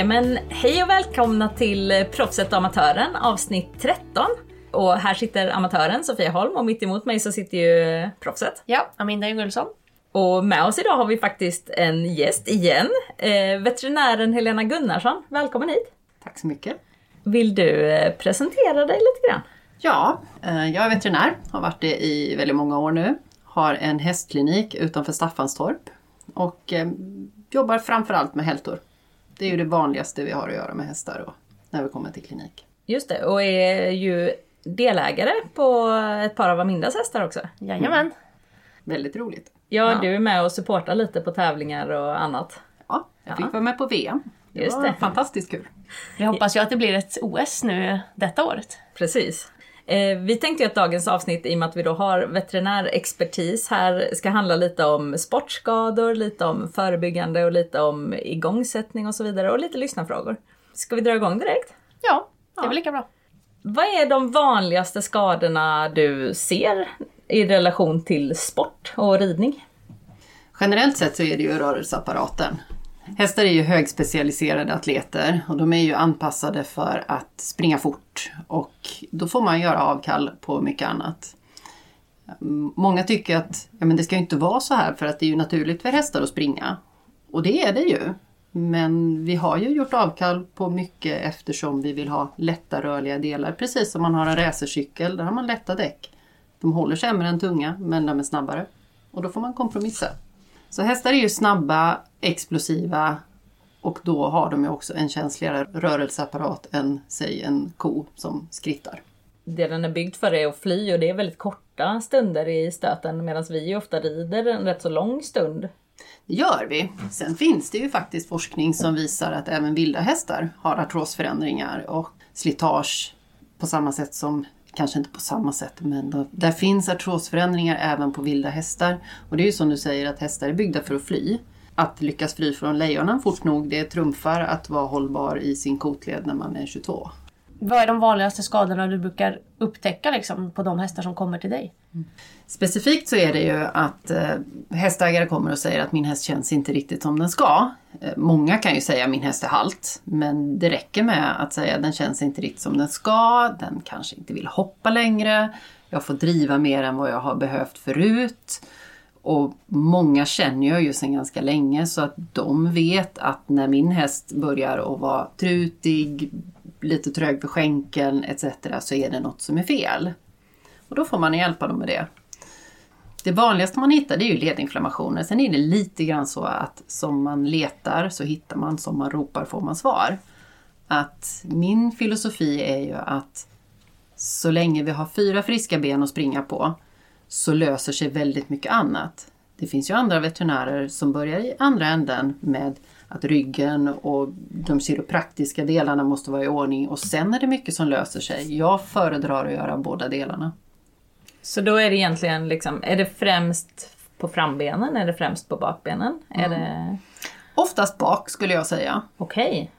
Ja men hej och välkomna till Proffset och Amatören avsnitt 13. Och här sitter amatören Sofia Holm och mitt emot mig så sitter ju proffset. Ja, Aminda Ingulsson. Och med oss idag har vi faktiskt en gäst igen. Eh, veterinären Helena Gunnarsson. Välkommen hit! Tack så mycket. Vill du eh, presentera dig lite grann? Ja, eh, jag är veterinär, har varit det i väldigt många år nu. Har en hästklinik utanför Staffanstorp och eh, jobbar framförallt med hältor. Det är ju det vanligaste vi har att göra med hästar och när vi kommer till klinik. Just det, och är ju delägare på ett par av Amindas hästar också. Jajamän. Väldigt roligt. Ja, Ja. du är med och supportar lite på tävlingar och annat. Ja, jag fick Ja. vara med på VM. Det Just var det. fantastiskt kul. Vi hoppas ju att det blir ett OS nu detta året. Precis. Eh, vi tänkte ju att dagens avsnitt, i och med att vi då har veterinärexpertis här, ska handla lite om sportskador, lite om förebyggande och lite om igångsättning och så vidare och lite lyssnarfrågor. Ska vi dra igång direkt? Ja, det är Ja. väl lika bra. Vad är de vanligaste skadorna du ser i relation till sport och ridning? Generellt sett så är det ju rörelseapparaten. Hästar är ju högspecialiserade atleter och de är ju anpassade för att springa fort och då får man göra avkall på mycket annat. Många tycker att ja, men det ska ju inte vara så här för att det är ju naturligt för hästar att springa. Och det är det ju. Men vi har ju gjort avkall på mycket eftersom vi vill ha lätta rörliga delar. Precis som man har en racercykel, där har man lätta däck. De håller sämre än tunga men de är snabbare. Och då får man kompromissa. Så hästar är ju snabba, explosiva och då har de ju också en känsligare rörelseapparat än säg en ko som skrittar. Det den är byggd för är att fly och det är väldigt korta stunder i stöten medan vi ju ofta rider en rätt så lång stund. Det gör vi. Sen finns det ju faktiskt forskning som visar att även vilda hästar har artrosförändringar och slitage på samma sätt som, kanske inte på samma sätt, men då, där finns artrosförändringar även på vilda hästar. Och det är ju som du säger att hästar är byggda för att fly. Att lyckas fly från lejonen fort nog, det trumfar att vara hållbar i sin kotled när man är 22. Vad är de vanligaste skadorna du brukar upptäcka liksom, på de hästar som kommer till dig? Specifikt så är det ju att eh, hästägare kommer och säger att min häst känns inte riktigt som den ska. Eh, många kan ju säga min häst är halt, men det räcker med att säga den känns inte riktigt som den ska, den kanske inte vill hoppa längre, jag får driva mer än vad jag har behövt förut. Och många känner jag ju sedan ganska länge så att de vet att när min häst börjar att vara trutig, lite trög på skänkeln etc. så är det något som är fel. Och då får man hjälpa dem med det. Det vanligaste man hittar det är ju ledinflammationer. Sen är det lite grann så att som man letar så hittar man, som man ropar får man svar. Att min filosofi är ju att så länge vi har fyra friska ben att springa på så löser sig väldigt mycket annat. Det finns ju andra veterinärer som börjar i andra änden med att ryggen och de kiropraktiska delarna måste vara i ordning och sen är det mycket som löser sig. Jag föredrar att göra båda delarna. Så då är det egentligen liksom, är det främst på frambenen? Är det främst på bakbenen? Är det... Oftast bak skulle jag säga. Okej.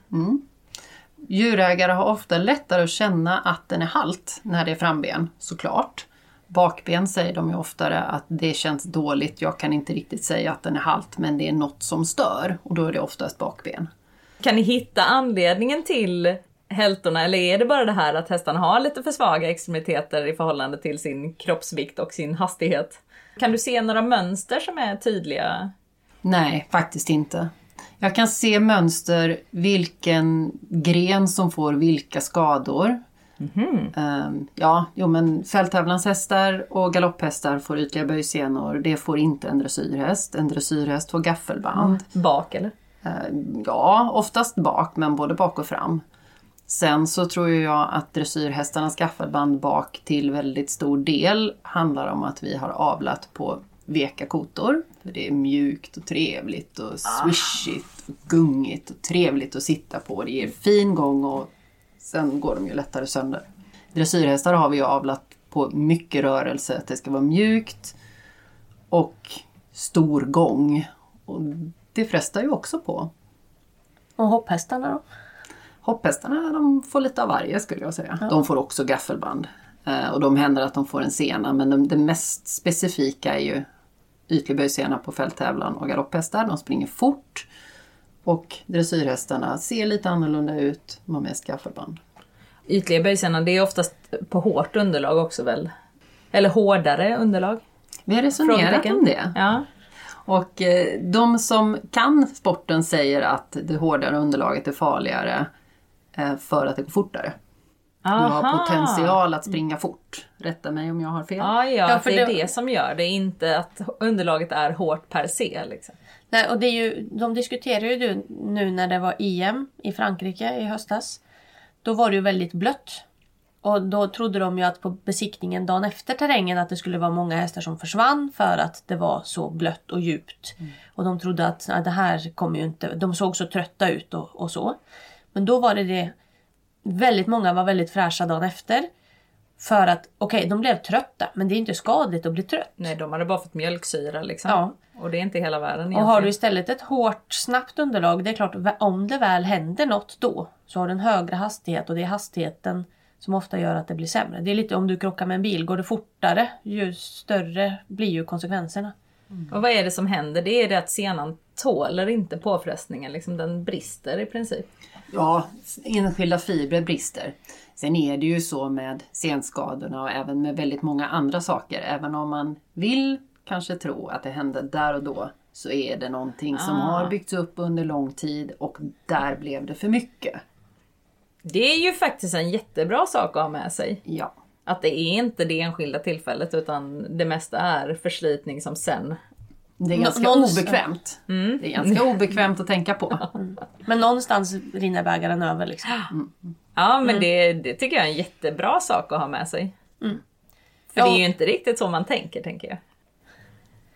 Djurägare har ofta lättare att känna att den är halt när det är framben, såklart. Bakben säger de ju oftare att det känns dåligt, jag kan inte riktigt säga att den är halt men det är något som stör och då är det oftast bakben. Kan ni hitta anledningen till hältorna eller är det bara det här att hästarna har lite för svaga extremiteter i förhållande till sin kroppsvikt och sin hastighet? Kan du se några mönster som är tydliga? Nej, faktiskt inte. Jag kan se mönster vilken gren som får vilka skador. Ehm, ja, jo men fälttävlanshästar och galopphästar får ytliga böjsenor. Det får inte en dressyrhäst. En dressyrhäst får gaffelband. Bak eller? Ehm, ja, oftast bak, men både bak och fram. Sen så tror jag att dressyrhästarnas gaffelband bak till väldigt stor del handlar om att vi har avlat på veka kotor. För det är mjukt och trevligt och swishigt och gungigt och trevligt att sitta på. Det ger fin gång och sen går de ju lättare sönder. Dressyrhästar har vi ju avlat på mycket rörelse, att det ska vara mjukt och stor gång. Och det frestar ju också på. Och hopphästarna då? Hopphästarna de får lite av varje skulle jag säga. De får också gaffelband. Eh, och de händer att de får en sena men de, det mest specifika är ju ytlig böjsena på fälttävlan och galopphästar. De springer fort Och dressyrhästarna ser lite annorlunda ut, de har mest gaffelband. Ytliga böjsarna, det är oftast på hårt underlag också väl? Eller hårdare underlag? Vi har resonerat om det. Ja. Och eh, de som kan sporten säger att det hårdare underlaget är farligare eh, för att det går fortare. Du har Aha. potential att springa fort. Rätta mig om jag har fel. Ja, ja, Ja, för det är det- det som gör det, inte att underlaget är hårt per se. Liksom. Nej, och det är ju, de diskuterar ju nu när det var EM i Frankrike i höstas. Då var det ju väldigt blött. Och då trodde de ju att på besiktningen dagen efter terrängen att det skulle vara många hästar som försvann för att det var så blött och djupt. Och de trodde att nej, det här kommer ju inte... De såg så trötta ut och, och så. Men då var det det... Väldigt många var väldigt fräscha dagen efter. För att, okej, de blev trötta, men det är inte skadligt att bli trött. Nej, de hade bara fått mjölksyra liksom. Ja. Och det är inte hela världen Och egentligen. har du istället ett hårt, snabbt underlag, det är klart, om det väl händer något då, så har du en högre hastighet och det är hastigheten som ofta gör att det blir sämre. Det är lite om du krockar med en bil, går det fortare, ju större blir ju konsekvenserna. Och vad är det som händer? Det är det att senan tåler inte påfrestningen, liksom den brister i princip. Ja, enskilda fibrer brister. Sen är det ju så med senskadorna och även med väldigt många andra saker. Även om man vill kanske tro att det hände där och då så är det någonting som Ah. har byggts upp under lång tid och där blev det för mycket. Det är ju faktiskt en jättebra sak att ha med sig. Ja, Att det är inte det enskilda tillfället utan det mesta är förslitning som sen... det är Nå- ganska någonstans- obekvämt. Mm. Det är ganska obekvämt att tänka på. Men någonstans rinner bägaren över liksom. Ja men det, det tycker jag är en jättebra sak att ha med sig. För Ja. det är ju inte riktigt så man tänker, tänker jag.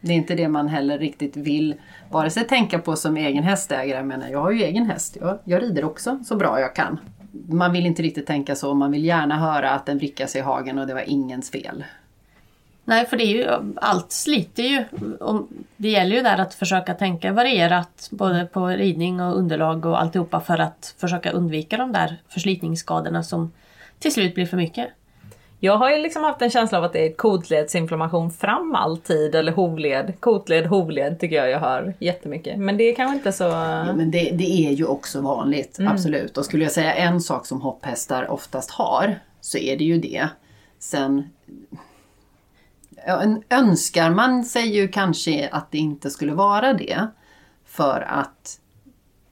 Det är inte det man heller riktigt vill vare sig tänka på som egen hästägare. Jag menar, jag har ju egen häst. Jag, jag rider också så bra jag kan. Man vill inte riktigt tänka så. Man vill gärna höra att den vrickade sig i hagen och det var ingens fel. Nej, för det är ju, allt sliter ju. Och Det gäller ju där att försöka tänka varierat både på ridning och underlag och alltihopa för att försöka undvika de där förslitningsskadorna som till slut blir för mycket. Jag har ju liksom haft en känsla av att det är kotledsinflammation fram alltid, eller hovled. Kotled, hovled tycker jag jag hör jättemycket. Men det är kanske inte så... Ja, men det, det är ju också vanligt, absolut. Och skulle jag säga en sak som hopphästar oftast har så är det ju det. Sen önskar man sig ju kanske att det inte skulle vara det. För att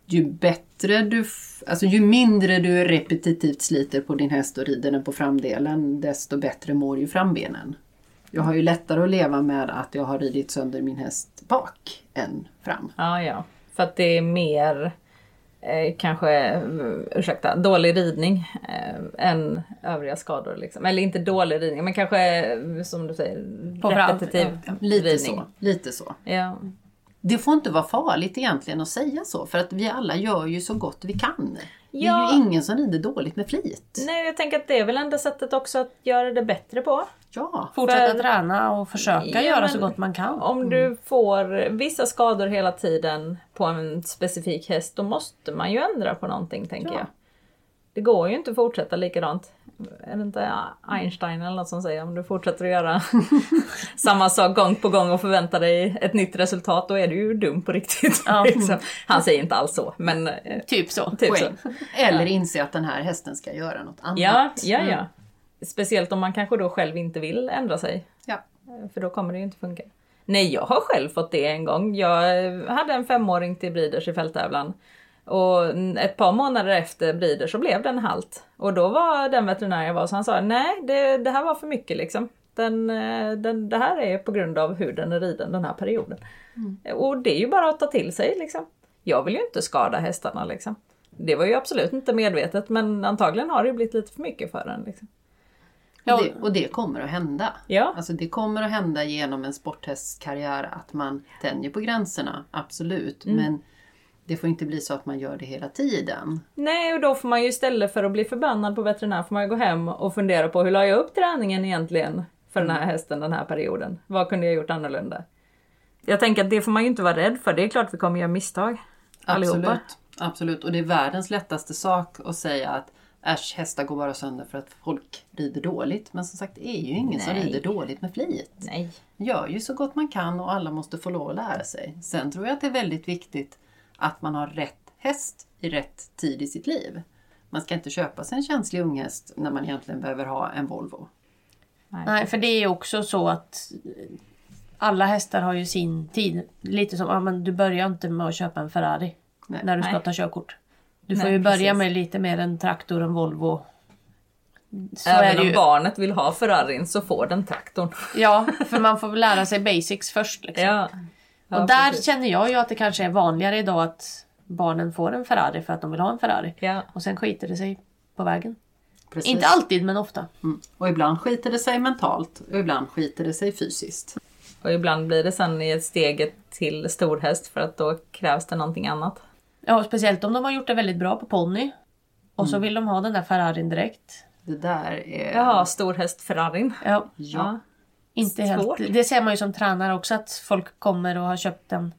ju bättre du, f- alltså ju mindre du repetitivt sliter på din häst och rider den på framdelen desto bättre mår ju frambenen. Jag har ju lättare att leva med att jag har ridit sönder min häst bak än fram. Ja, ja. För att det är mer eh, kanske, eh, ursäkta, dålig ridning eh, än övriga skador. Liksom. Eller inte dålig ridning, men kanske eh, som du säger, På repetitiv Lite ridning. så. Lite så. Ja. Det får inte vara farligt egentligen att säga så för att vi alla gör ju så gott vi kan. Det är Ja. ju ingen som rider dåligt med flit. Nej, jag tänker att det är väl enda sättet också att göra det bättre på. Ja, Fortsätta För- träna och försöka Ja, göra så gott man kan. Om du får vissa skador hela tiden på en specifik häst, då måste man ju ändra på någonting tänker Ja. jag. Det går ju inte att fortsätta likadant. Är det inte Einstein eller något som säger om du fortsätter att göra samma sak gång på gång och förväntar dig ett nytt resultat, då är du ju dum på riktigt. Ja. liksom. Han säger inte alls så, men eh, Typ så. typ så. Eller inse att den här hästen ska göra något annat. Ja, ja, ja. Speciellt om man kanske då själv inte vill ändra sig. Ja. Eh, För då kommer det ju inte funka. Nej, jag har själv fått det en gång. Jag hade en femåring till Breeders i fälttävlan. Och ett par månader efter Breeders så blev den halt. Och då var den veterinär jag var så han sa nej, det, det här var för mycket liksom. Den, eh, den, det här är på grund av hur den är riden den här perioden. Och det är ju bara att ta till sig liksom. Jag vill ju inte skada hästarna liksom. Det var ju absolut inte medvetet men antagligen har det blivit lite för mycket för den. Liksom. Ja. Och, det, och det kommer att hända. Ja. Alltså det kommer att hända genom en sporthästkarriär att man tänjer på gränserna, absolut. Mm. Men det får inte bli så att man gör det hela tiden. Nej, och då får man ju istället för att bli förbannad på veterinär får man gå hem och fundera på hur la jag upp träningen egentligen för den här hästen den här perioden? Vad kunde jag gjort annorlunda? Jag tänker att det får man ju inte vara rädd för. Det är klart vi kommer göra misstag. Allihopa. Absolut. Absolut. Och det är världens lättaste sak att säga att äsch, hästar går bara sönder för att folk rider dåligt. Men som sagt, det är ju ingen som Nej. rider dåligt med flit. Nej. Gör ju så gott man kan och alla måste få lov att lära sig. Sen tror jag att det är väldigt viktigt att man har rätt häst i rätt tid i sitt liv. Man ska inte köpa sig en känslig unghäst när man egentligen behöver ha en Volvo. Nej, för det är också så att alla hästar har ju sin tid. Lite som, ja, men du börjar inte med att köpa en Ferrari Nej. när du ska Nej. ta körkort. Du får Nej, ju börja precis. med lite mer en traktor, en Volvo. Så Även är det om ju. barnet vill ha Ferrarin så får den traktorn. Ja, för man får väl lära sig basics först. Liksom. Ja. Ja, och där precis. känner jag ju att det kanske är vanligare idag att barnen får en Ferrari för att de vill ha en Ferrari. Ja. Och sen skiter det sig på vägen. Precis. Inte alltid men ofta. Mm. Och ibland skiter det sig mentalt och ibland skiter det sig fysiskt. Och ibland blir det sen i ett steget till storhäst för att då krävs det någonting annat. Ja, speciellt om de har gjort det väldigt bra på ponny. Och så vill de ha den där Ferrarin direkt. Det där är... Jaha, storhäst Ferrarin. Ja, Ja. Inte helt. Svårt. Det ser man ju som tränare också att folk kommer och har köpt en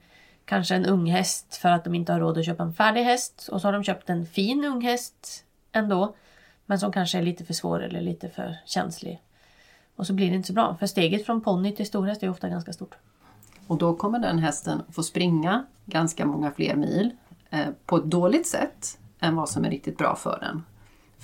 kanske en ung häst för att de inte har råd att köpa en färdig häst. Och så har de köpt en fin ung häst ändå. Men som kanske är lite för svår eller lite för känslig. Och så blir det inte så bra. För steget från ponny till storhäst är ofta ganska stort. Och då kommer den hästen få springa ganska många fler mil eh, på ett dåligt sätt än vad som är riktigt bra för den.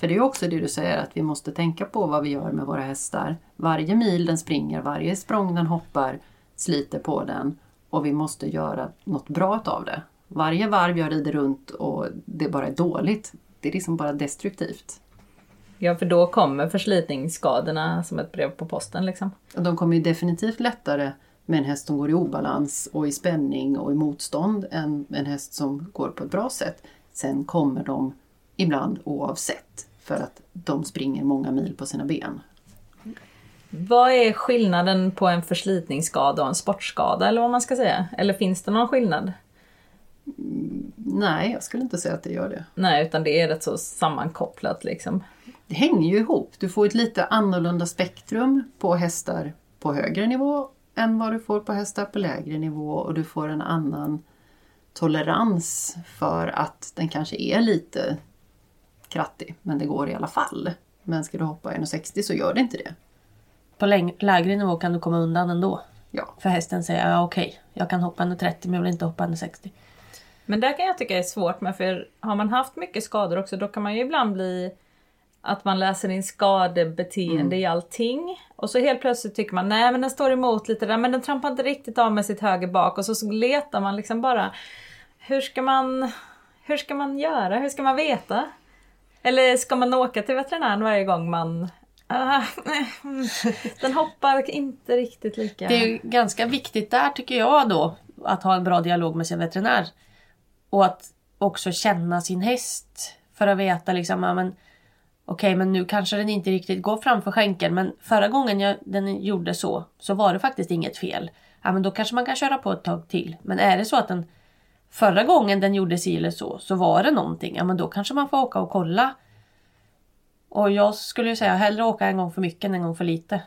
För det är också det du säger att vi måste tänka på vad vi gör med våra hästar. Varje mil den springer, varje språng den hoppar sliter på den och vi måste göra något bra av det. Varje varv jag rider runt och det bara är dåligt, det är liksom bara destruktivt. Ja, för då kommer förslitningsskadorna som ett brev på posten liksom. Och de kommer ju definitivt lättare med en häst som går i obalans och i spänning och i motstånd än en häst som går på ett bra sätt. Sen kommer de ibland oavsett för att de springer många mil på sina ben. Vad är skillnaden på en förslitningsskada och en sportskada eller vad man ska säga? Eller finns det någon skillnad? Nej, jag skulle inte säga att det gör det. Nej, utan det är rätt så sammankopplat liksom. Det hänger ju ihop. Du får ett lite annorlunda spektrum på hästar på högre nivå än vad du får på hästar på lägre nivå och du får en annan tolerans för att den kanske är lite krattig, men det går i alla fall. Men ska du hoppa 1,60 så gör det inte det. På lägre nivå kan du komma undan ändå. Ja, För hästen säger ja okej, jag kan hoppa 1,30 men jag vill inte hoppa 1,60. Men där kan jag tycka är svårt med, för har man haft mycket skador också då kan man ju ibland bli att man läser in skadebeteende i allting. Och så helt plötsligt tycker man nej men den står emot lite där men den trampar inte riktigt av med sitt höger bak och så, så letar man liksom bara hur ska man hur ska man göra? Hur ska man veta? Eller ska man åka till veterinären varje gång man ah, den hoppar inte riktigt lika. Det är ganska viktigt där tycker jag då att ha en bra dialog med sin veterinär. Och att också känna sin häst. För att veta liksom, ja, men okej men nu kanske den inte riktigt går framför skänkeln men förra gången jag, den gjorde så så var det faktiskt inget fel. Ja men då kanske man kan köra på ett tag till. Men är det så att den förra gången den gjorde si eller så så var det någonting. Ja men då kanske man får åka och kolla. Och jag skulle ju säga hellre åka en gång för mycket än en gång för lite.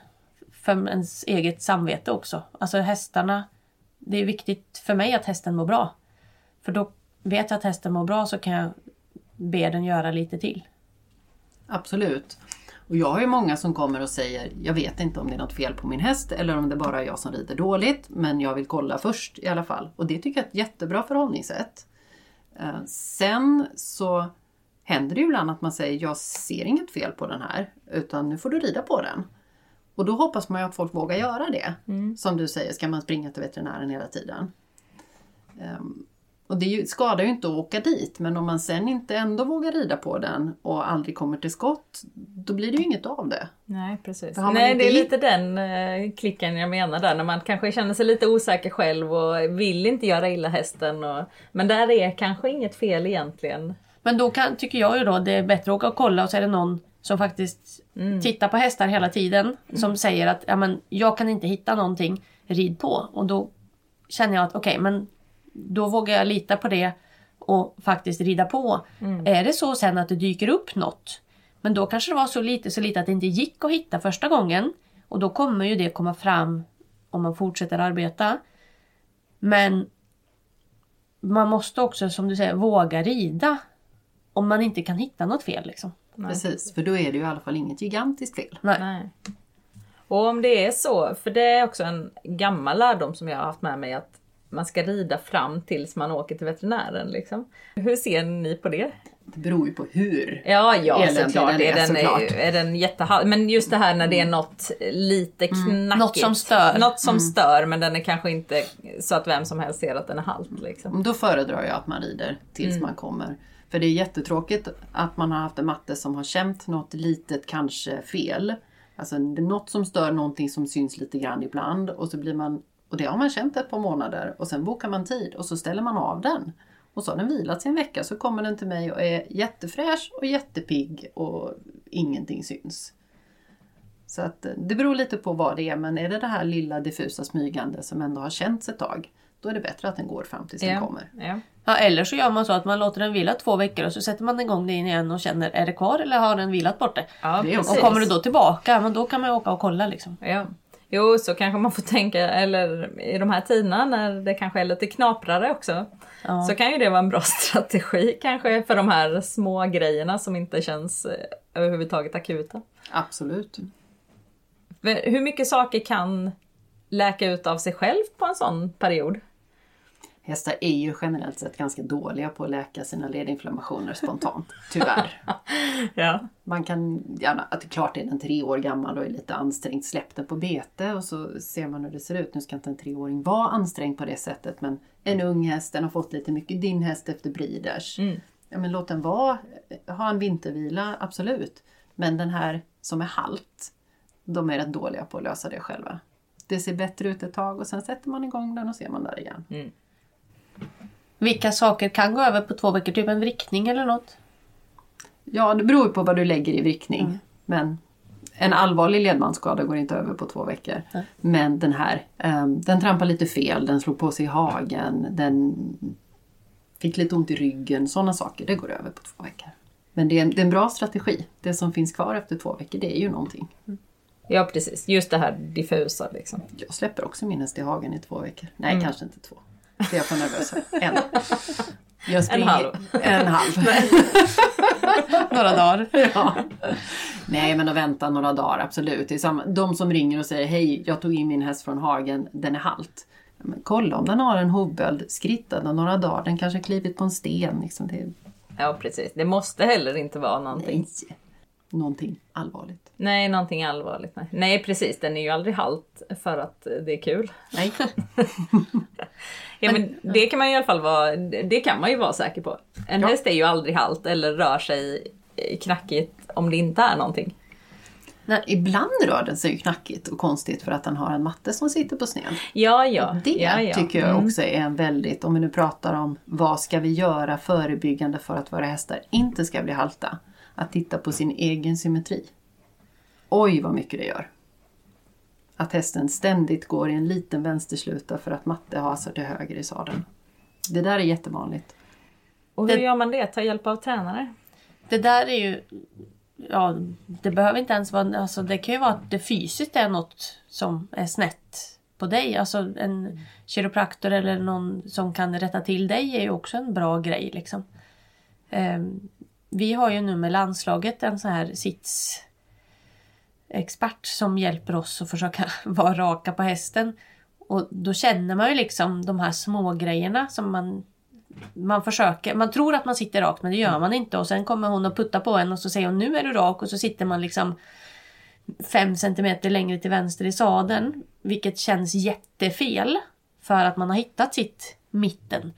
För ens eget samvete också. Alltså hästarna. Det är viktigt för mig att hästen mår bra. För då vet jag att hästen mår bra så kan jag be den göra lite till. absolut. Och jag har ju många som kommer och säger jag vet inte om det är något fel på min häst eller om det bara är jag som rider dåligt men jag vill kolla först i alla fall. Och det tycker jag är ett jättebra förhållningssätt. Eh, Sen så händer det ju ibland att man säger jag ser inget fel på den här utan nu får du rida på den. Och då hoppas man ju att folk vågar göra det. Som du säger, ska man springa till veterinären hela tiden? Ehm, och det skadar ju inte att åka dit men om man sen inte ändå vågar rida på den och aldrig kommer till skott då blir det ju inget av det. Nej precis. Nej det är lite den eh, klicken jag menar där när man kanske känner sig lite osäker själv och vill inte göra illa hästen. Och, men där är kanske inget fel egentligen. Men då kan, tycker jag ju då det är bättre att åka och kolla och så är det någon som faktiskt tittar på hästar hela tiden. Som säger att ja, men, jag kan inte hitta någonting, rid på. Och då känner jag att okej men då vågar jag lita på det och faktiskt rida på. Är det så sen att det dyker upp något men då kanske det var så lite så lite att det inte gick att hitta första gången. Och då kommer ju det komma fram om man fortsätter arbeta. Men man måste också som du säger våga rida. Om man inte kan hitta något fel liksom. Precis, för då är det ju i alla fall inget gigantiskt fel. Nej. Nej. Och om det är så, för det är också en gammal lärdom som jag har haft med mig att man ska rida fram tills man åker till veterinären. Liksom. Hur ser ni på det? Det beror ju på hur. Ja, ja såklart. den är, är, den, såklart. Är, är den. Men just det här när det är något lite knackigt. Något som stör. Något som stör men den är kanske inte så att vem som helst ser att den är halt. Liksom. Då föredrar jag att man rider tills man kommer. För det är jättetråkigt att man har haft en matte som har känt något litet kanske fel. Alltså det är något som stör någonting som syns lite grann ibland och så blir man och det har man känt ett par månader och sen bokar man tid och så ställer man av den. Och så har den vilat sig en vecka så kommer den till mig och är jättefräsch och jättepigg och ingenting syns. Så att eh, det beror lite på vad det är men är det det här lilla diffusa smygande som ändå har känts ett tag då är det bättre att den går fram tills den kommer. Ja. Ja, eller så gör man så att man låter den vila två veckor och så sätter man igång den igen och känner är det kvar eller har den vilat bort det? Ja. Och kommer du då tillbaka, men då kan man åka och kolla liksom. Ja. Jo, så kanske man får tänka, eller i de här tiderna när det kanske är lite knaprare också. Ja. Så kan ju det vara en bra strategi kanske för de här små grejerna som inte känns eh, överhuvudtaget akuta. Absolut. Hur mycket saker kan läka ut av sig själv på en sån period? Hästar är ju generellt sett ganska dåliga på att läka sina ledinflammationer spontant, tyvärr. Ja. Man kan gärna, att det är klart är den tre år gammal och är lite ansträngd, släpp den på bete och så ser man hur det ser ut. Nu ska inte en treåring vara ansträngd på det sättet men en ung häst, den har fått lite mycket din häst efter breeders. Ja, men låt den vara, ha en vintervila, absolut. Men den här som är halt, de är rätt dåliga på att lösa det själva. Det ser bättre ut ett tag och sen sätter man igång den och ser man där igen. Vilka saker kan gå över på två veckor? Typ en vrickning eller något? Ja, det beror på vad du lägger i vrickning. Men en allvarlig ledbandsskada går inte över på två veckor. Men den här, ehm, den trampar lite fel, den slog på sig i hagen, den fick lite ont i ryggen. Sådana saker, det går över på två veckor. Men det är, en, det är en bra strategi. Det som finns kvar efter två veckor, det är ju någonting. ja, precis. Just det här diffusa liksom. Jag släpper också min häst i hagen i två veckor. Nej, kanske inte två. Det är jag för nervös för. En. Jag springer- halv. En halv. Några dagar. Ja. Nej men att vänta några dagar, absolut. Det är samma, de som ringer och säger hej, jag tog in min häst från hagen, den är halt. Men kolla om den har en hovböld, skritta den några dagar, den kanske har klivit på en sten. Liksom. Det Ja, precis. Det måste heller inte vara någonting. nej, någonting allvarligt. Nej, någonting allvarligt. Nej. nej, precis. Den är ju aldrig halt för att det är kul. Nej. Ja, men det kan man i alla fall vara, det kan man ju vara säker på. En Ja. häst är ju aldrig halt eller rör sig knackigt om det inte är någonting. Ibland rör den sig ju knackigt och konstigt för att den har en matte som sitter på sned. Ja, ja. Det ja, ja. tycker jag Mm. också är en väldigt, om vi nu pratar om vad ska vi göra förebyggande för att våra hästar inte ska bli halta. Att titta på sin egen symmetri. Oj vad mycket det gör. Att hästen ständigt går i en liten vänstersluta för att matte hasar till höger i sadeln. Det där är jättevanligt. Och hur Det- gör man det? Ta hjälp av tränare? Det där är ju... Ja, det behöver inte ens vara... Alltså det kan ju vara att det fysiskt är något som är snett på dig. Alltså en kiropraktor eller någon som kan rätta till dig är ju också en bra grej. Liksom. Ehm, vi har ju nu med landslaget en sån här sitsexpert som hjälper oss att försöka vara raka på hästen. Och då känner man ju liksom de här små grejerna som man man försöker, man tror att man sitter rakt men det gör man inte och sen kommer hon och puttar på en och så säger hon nu är du rak och så sitter man liksom fem centimeter längre till vänster i sadeln. Vilket känns jättefel för att man har hittat sitt mitten.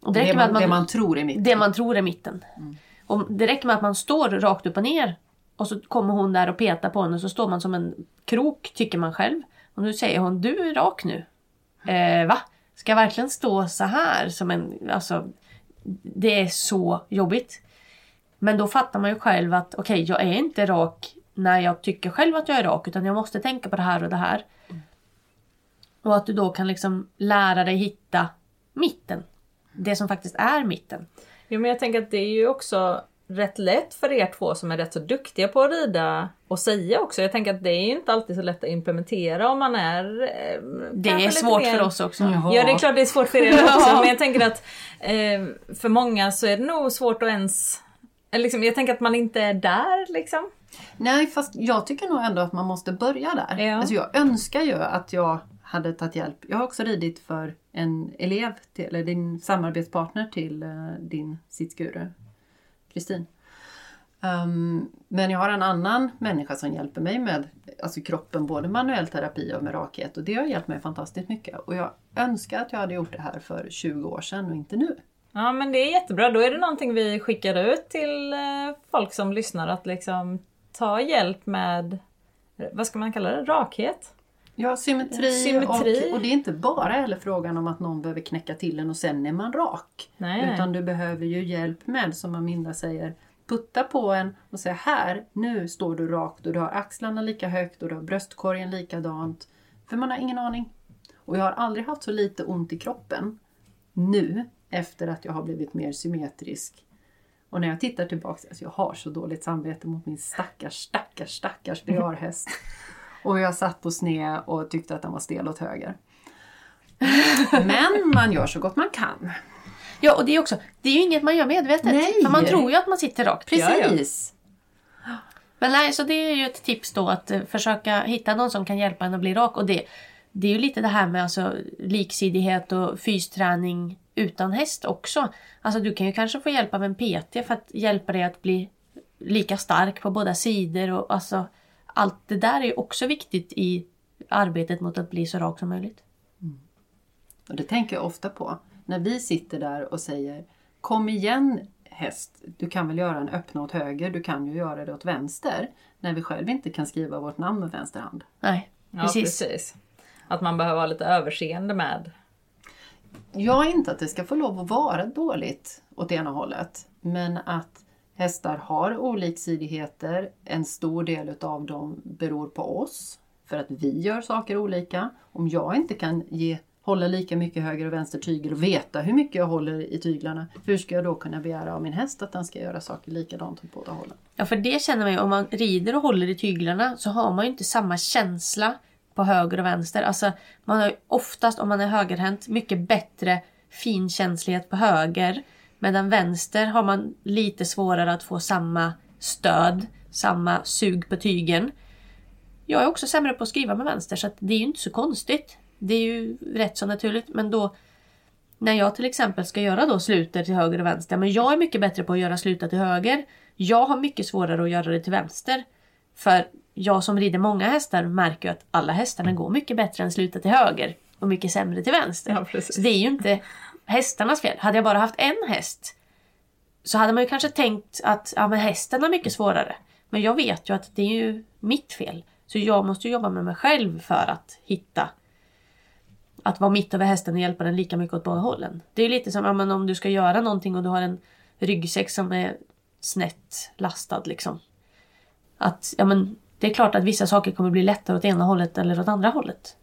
Och det, Det, man, att det man, man tror är mitt. det man tror är mitten. Och det räcker med att man står rakt upp och ner och så kommer hon där och petar på en och så står man som en krok tycker man själv. Och nu säger hon du är rak nu. Eh, va? Ska jag verkligen stå så här som en... Alltså, det är så jobbigt. Men då fattar man ju själv att okej, jag är inte rak när jag tycker själv att jag är rak utan jag måste tänka på det här och det här. Och att du då kan liksom lära dig hitta mitten. Det som faktiskt är mitten. Jo, men jag tänker att det är ju också rätt lätt för er två som är rätt så duktiga på att rida och säga också. Jag tänker att det är ju inte alltid så lätt att implementera om man är... eh, Det är svårt mer- för oss också. Jaha. Ja, det är klart det är svårt för er också. Men jag tänker att eh, för många så är det nog svårt att ens... Liksom, jag tänker att man inte är där liksom. Nej, fast jag tycker nog ändå att man måste börja där. Ja. Alltså jag önskar ju att jag hade tagit hjälp. Jag har också ridit för en elev, till, eller din samarbetspartner till uh, din sittguru, Kristin. Um, men jag har en annan människa som hjälper mig med alltså kroppen, både manuell terapi och med rakhet. Och det har hjälpt mig fantastiskt mycket. Och jag önskar att jag hade gjort det här för 20 år sedan och inte nu. Ja men det är jättebra, då är det någonting vi skickar ut till eh, folk som lyssnar att liksom ta hjälp med, vad ska man kalla det, rakhet? Ja, symmetri, Symmetri. Och, och det är inte bara heller frågan om att någon behöver knäcka till en och sen är man rak. Nej, Utan du behöver ju hjälp med, som Aminda säger, putta på en och säga här, nu står du rakt och du har axlarna lika högt och du har bröstkorgen likadant. För man har ingen aning. Och jag har aldrig haft så lite ont i kroppen nu efter att jag har blivit mer symmetrisk. Och när jag tittar tillbaka, alltså jag har så dåligt samvete mot min stackars, stackars, stackars BR-häst. Och jag satt på sned och tyckte att den var stel åt höger. Men man gör så gott man kan. Ja, och det är också, det är ju inget man gör medvetet. Nej. För man tror ju att man sitter rakt. Precis! Men nej, så det är ju ett tips då att eh, försöka hitta någon som kan hjälpa en att bli rak. Och det, det är ju lite det här med alltså, liksidighet och fysträning utan häst också. Alltså du kan ju kanske få hjälp av en PT för att hjälpa dig att bli lika stark på båda sidor. Och, alltså, allt det där är också viktigt i arbetet mot att bli så rak som möjligt. Och det tänker jag ofta på. När vi sitter där och säger Kom igen häst, du kan väl göra en öppna åt höger, du kan ju göra det åt vänster. När vi själv inte kan skriva vårt namn med vänster hand. Nej, Ja, precis. precis. Att man behöver ha lite överseende med. Jag är inte att det ska få lov att vara dåligt åt ena hållet. Men att hästar har oliksidigheter. En stor del av dem beror på oss. För att vi gör saker olika. Om jag inte kan ge, hålla lika mycket höger och vänster tygel och veta hur mycket jag håller i tyglarna. Hur ska jag då kunna begära av min häst att den ska göra saker likadant åt båda hållen? Ja, för det känner man ju. Om man rider och håller i tyglarna så har man ju inte samma känsla på höger och vänster. Alltså, man har ju oftast, om man är högerhänt, mycket bättre finkänslighet på höger. Medan vänster har man lite svårare att få samma stöd, samma sug på tygen. Jag är också sämre på att skriva med vänster så att det är ju inte så konstigt. Det är ju rätt så naturligt. Men då när jag till exempel ska göra då sluter till höger och vänster. Men jag är mycket bättre på att göra slutar till höger. Jag har mycket svårare att göra det till vänster. För jag som rider många hästar märker ju att alla hästarna går mycket bättre än sluta till höger. Och mycket sämre till vänster. Ja. Så det är ju inte hästarnas fel. Hade jag bara haft en häst så hade man ju kanske tänkt att ja, men hästen har mycket svårare. Men jag vet ju att det är ju mitt fel. Så jag måste ju jobba med mig själv för att hitta att vara mitt över hästen och hjälpa den lika mycket åt båda hållen. Det är lite som ja, men om du ska göra någonting och du har en ryggsäck som är snett lastad liksom. Att ja, men det är klart att vissa saker kommer bli lättare åt ena hållet eller åt andra hållet.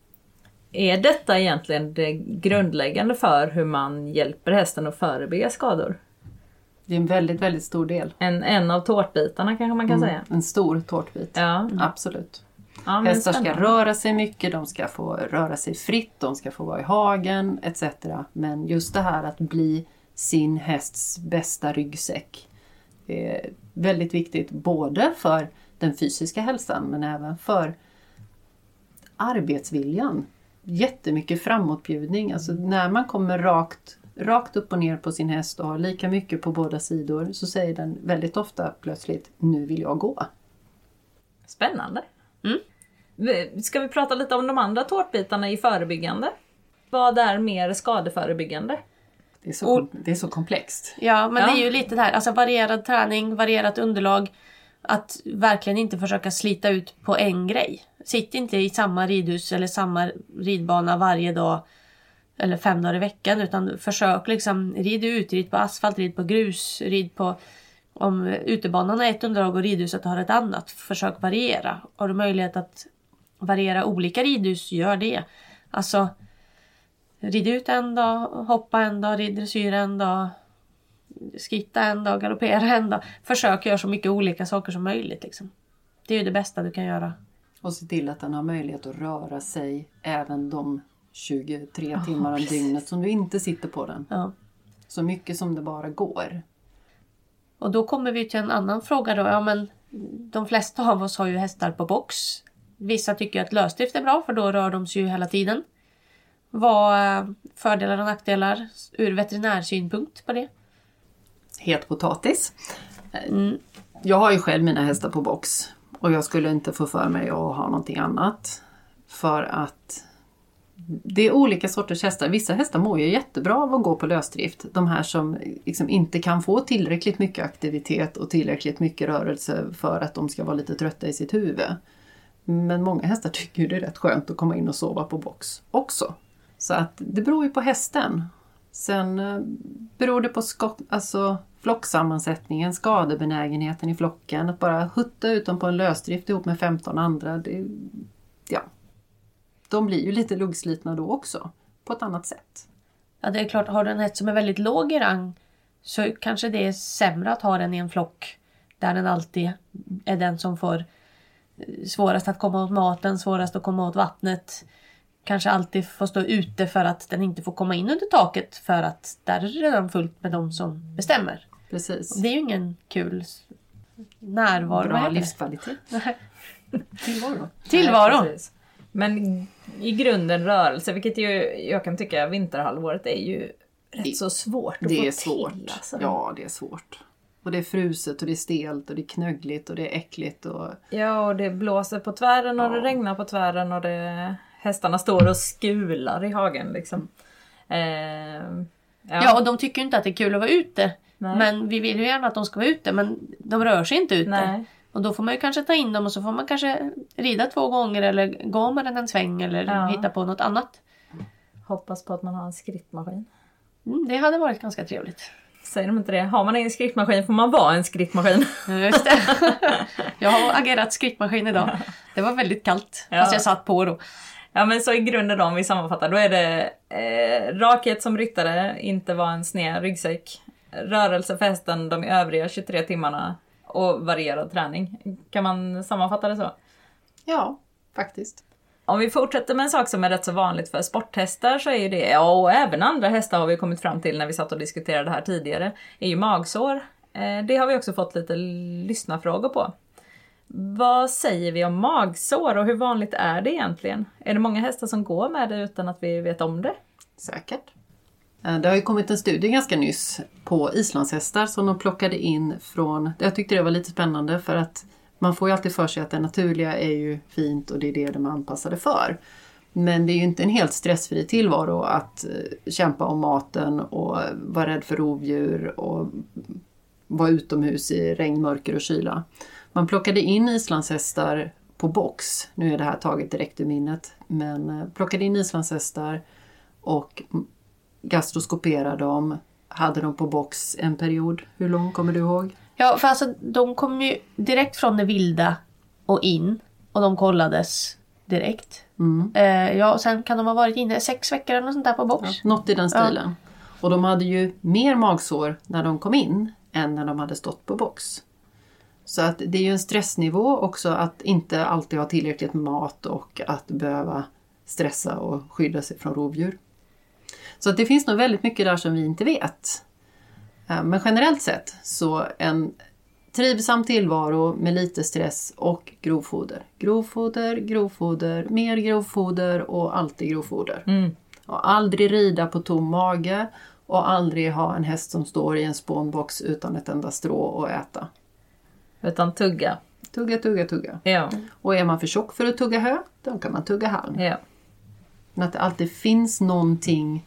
Är detta egentligen det grundläggande för hur man hjälper hästen att förebygga skador? Det är en väldigt, väldigt stor del. En, en av tårtbitarna kanske man kan säga. En stor tårtbit. Ja. Absolut. ja Hästar ska röra sig mycket, de ska få röra sig fritt, de ska få vara i hagen etc. Men just det här att bli sin hästs bästa ryggsäck är väldigt viktigt både för den fysiska hälsan men även för arbetsviljan. Jättemycket framåtbjudning. Alltså när man kommer rakt, rakt upp och ner på sin häst och har lika mycket på båda sidor så säger den väldigt ofta plötsligt nu vill jag gå. Spännande. Mm. Ska vi prata lite om de andra tårtbitarna i förebyggande? Vad är mer skadeförebyggande? Det är så, det är så komplext. Ja, men Ja. det är ju lite det här, alltså varierad träning, varierat underlag. Att verkligen inte försöka slita ut på en grej. Sitt inte i samma ridhus eller samma ridbana varje dag eller fem dagar i veckan utan försök liksom rid ut, rid på asfalt, rid på grus, rid på om utebanan har ett underlag och ridhuset har ett annat. Försök variera. Har du möjlighet att variera olika ridhus, gör det. Alltså rid ut en dag, hoppa en dag, rid dressyr en dag, skritta en dag, galoppera en dag. Försök göra så mycket olika saker som möjligt. Liksom. Det är ju det bästa du kan göra. Och se till att den har möjlighet att röra sig även de 23 Ja, timmar om precis. dygnet som du inte sitter på den. Ja. Så mycket som det bara går. Och då kommer vi till en annan fråga då. Ja, men de flesta av oss har ju hästar på box. Vissa tycker att lösdrift är bra för då rör de sig ju hela tiden. Vad är fördelar och nackdelar ur veterinärsynpunkt på det? Het potatis. Eh, jag har ju själv mina hästar på box och jag skulle inte få för mig att ha någonting annat. För att det är olika sorters hästar. Vissa hästar mår ju jättebra av att gå på lösdrift. De här som liksom inte kan få tillräckligt mycket aktivitet och tillräckligt mycket rörelse för att de ska vara lite trötta i sitt huvud. Men många hästar tycker ju det är rätt skönt att komma in och sova på box också. Så att det beror ju på hästen. Sen eh, beror det på skott, alltså flocksammansättningen, skadebenägenheten i flocken. Att bara hutta ut dem på en lösdrift ihop med 15 andra. Det, ja. De blir ju lite luggslitna då också. På ett annat sätt. Ja, det är klart, har du en häst som är väldigt låg i rang så kanske det är sämre att ha den i en flock där den alltid är den som får eh, svårast att komma åt maten, svårast att komma åt vattnet. Kanske alltid får stå ute för att den inte får komma in under taket för att där är det redan fullt med de som bestämmer. Precis. Det är ju ingen kul närvaro. Bra det? livskvalitet. Tillvaro. Tillvaro. Nej. Men i grunden rörelse, vilket ju jag kan tycka vinterhalvåret är ju rätt Det- så svårt att Det få är svårt. till. Alltså. Ja, det är svårt. Och det är fruset och det är stelt och det är knöggligt och det är äckligt. Och... ja, och det blåser på tvären och det Ja. regnar på tvären och det... hästarna står och skular i hagen liksom. Eh, Ja, och de tycker inte att det är kul att vara ute. Nej. Men vi vill ju gärna att de ska vara ute men de rör sig inte ute. Nej. Och då får man ju kanske ta in dem och så får man kanske rida två gånger eller gå med den en sväng eller Ja. hitta på något annat. Hoppas på att man har en skrittmaskin. Mm, det hade varit ganska trevligt. Säger de inte det? Har man ingen skrittmaskin får man vara en skrittmaskin. Just det. jag har agerat skrittmaskin idag. Det var väldigt kallt. Ja. Fast jag satt på då. Ja men så i grunden då om vi sammanfattar, då är det eh, rakhet som ryttare, inte vara en sned ryggsäck. Rörelse för hästen de övriga 23 timmarna och varierad träning. Kan man sammanfatta det så? Ja, faktiskt. Om vi fortsätter med en sak som är rätt så vanligt för sporthästar så är ju det, och även andra hästar har vi kommit fram till när vi satt och diskuterade det här tidigare, är ju magsår. Eh, Det har vi också fått lite lyssnarfrågor på. Vad säger vi om magsår och hur vanligt är det egentligen? Är det många hästar som går med det utan att vi vet om det? Säkert. Eh, det har ju kommit en studie ganska nyss på islandshästar som de plockade in från... Jag tyckte det var lite spännande för att man får ju alltid för sig att det naturliga är ju fint och det är det de är anpassade för. Men det är ju inte en helt stressfri tillvaro att eh, kämpa om maten och vara rädd för rovdjur och vara utomhus i regn, mörker och kyla. Man plockade in islandshästar på box. Nu är det här taget direkt ur minnet. Men eh, plockade in islandshästar och gastroskoperade dem. Hade dem på box en period. Hur lång kommer du ihåg? Ja, för alltså de kom ju direkt från det vilda och in. Och de kollades direkt. Mm. Eh, ja, och sen kan de ha varit inne sex veckor eller något sånt där på box. Något i den stilen. Och de hade ju mer magsår när de kom in än när de hade stått på box. Så att det är ju en stressnivå också att inte alltid ha tillräckligt med mat och att behöva stressa och skydda sig från rovdjur. Så att det finns nog väldigt mycket där som vi inte vet. Eh, Men generellt sett så en trivsam tillvaro med lite stress och grovfoder. Grovfoder, grovfoder, mer grovfoder och alltid grovfoder. Mm. Och aldrig rida på tom mage och aldrig ha en häst som står i en spånbox utan ett enda strå att äta. Utan tugga. Tugga, tugga, tugga. Ja. Och är man för tjock för att tugga hö, då kan man tugga halm. ja. Men att det alltid finns någonting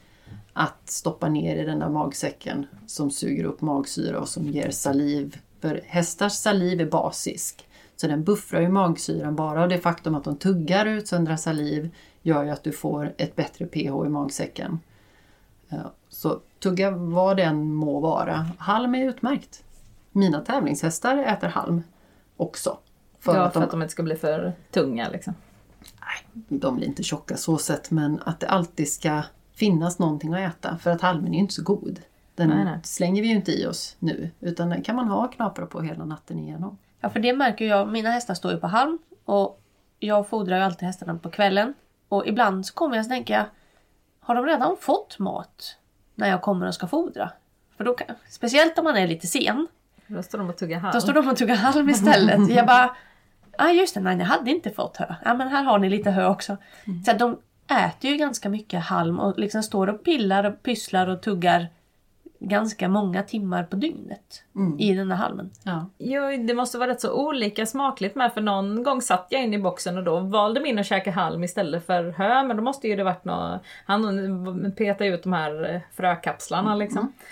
att stoppa ner i den där magsäcken som suger upp magsyra och som ger saliv. För hästars saliv är basisk. Så den buffrar ju magsyran bara och det faktum att de tuggar och utsöndrar saliv gör ju att du får ett bättre pH i magsäcken. Så tugga vad den må vara. Halm är utmärkt. Mina tävlingshästar äter halm också. För ja, att för de att de inte ska bli för tunga liksom. de blir inte tjocka så sett men att det alltid ska finnas någonting att äta för att halmen är ju inte så god. Den Nej, nej. slänger vi ju inte i oss nu utan den kan man ha knapra på hela natten igenom. Ja, för det märker jag. Mina hästar står ju på halm och jag fodrar ju alltid hästarna på kvällen. Och ibland så kommer jag tänker jag, har de redan fått mat när jag kommer och ska fodra? För då kan, speciellt om man är lite sen, Då står de och tuggar halm. då står de och tuggar halm istället. Jag bara, ja ah, just det, nej ni hade inte fått hö. Ja men här har ni lite hö också. Så att de äter ju ganska mycket halm och liksom står och pillar och pysslar och tuggar ganska många timmar på dygnet i den här halmen. Ja. Jo, det måste vara rätt så olika smakligt med för någon gång satt jag in i boxen och då valde min att käka halm istället för hö men då måste ju det varit något, han petade ut de här eh, frökapslarna liksom. Eh,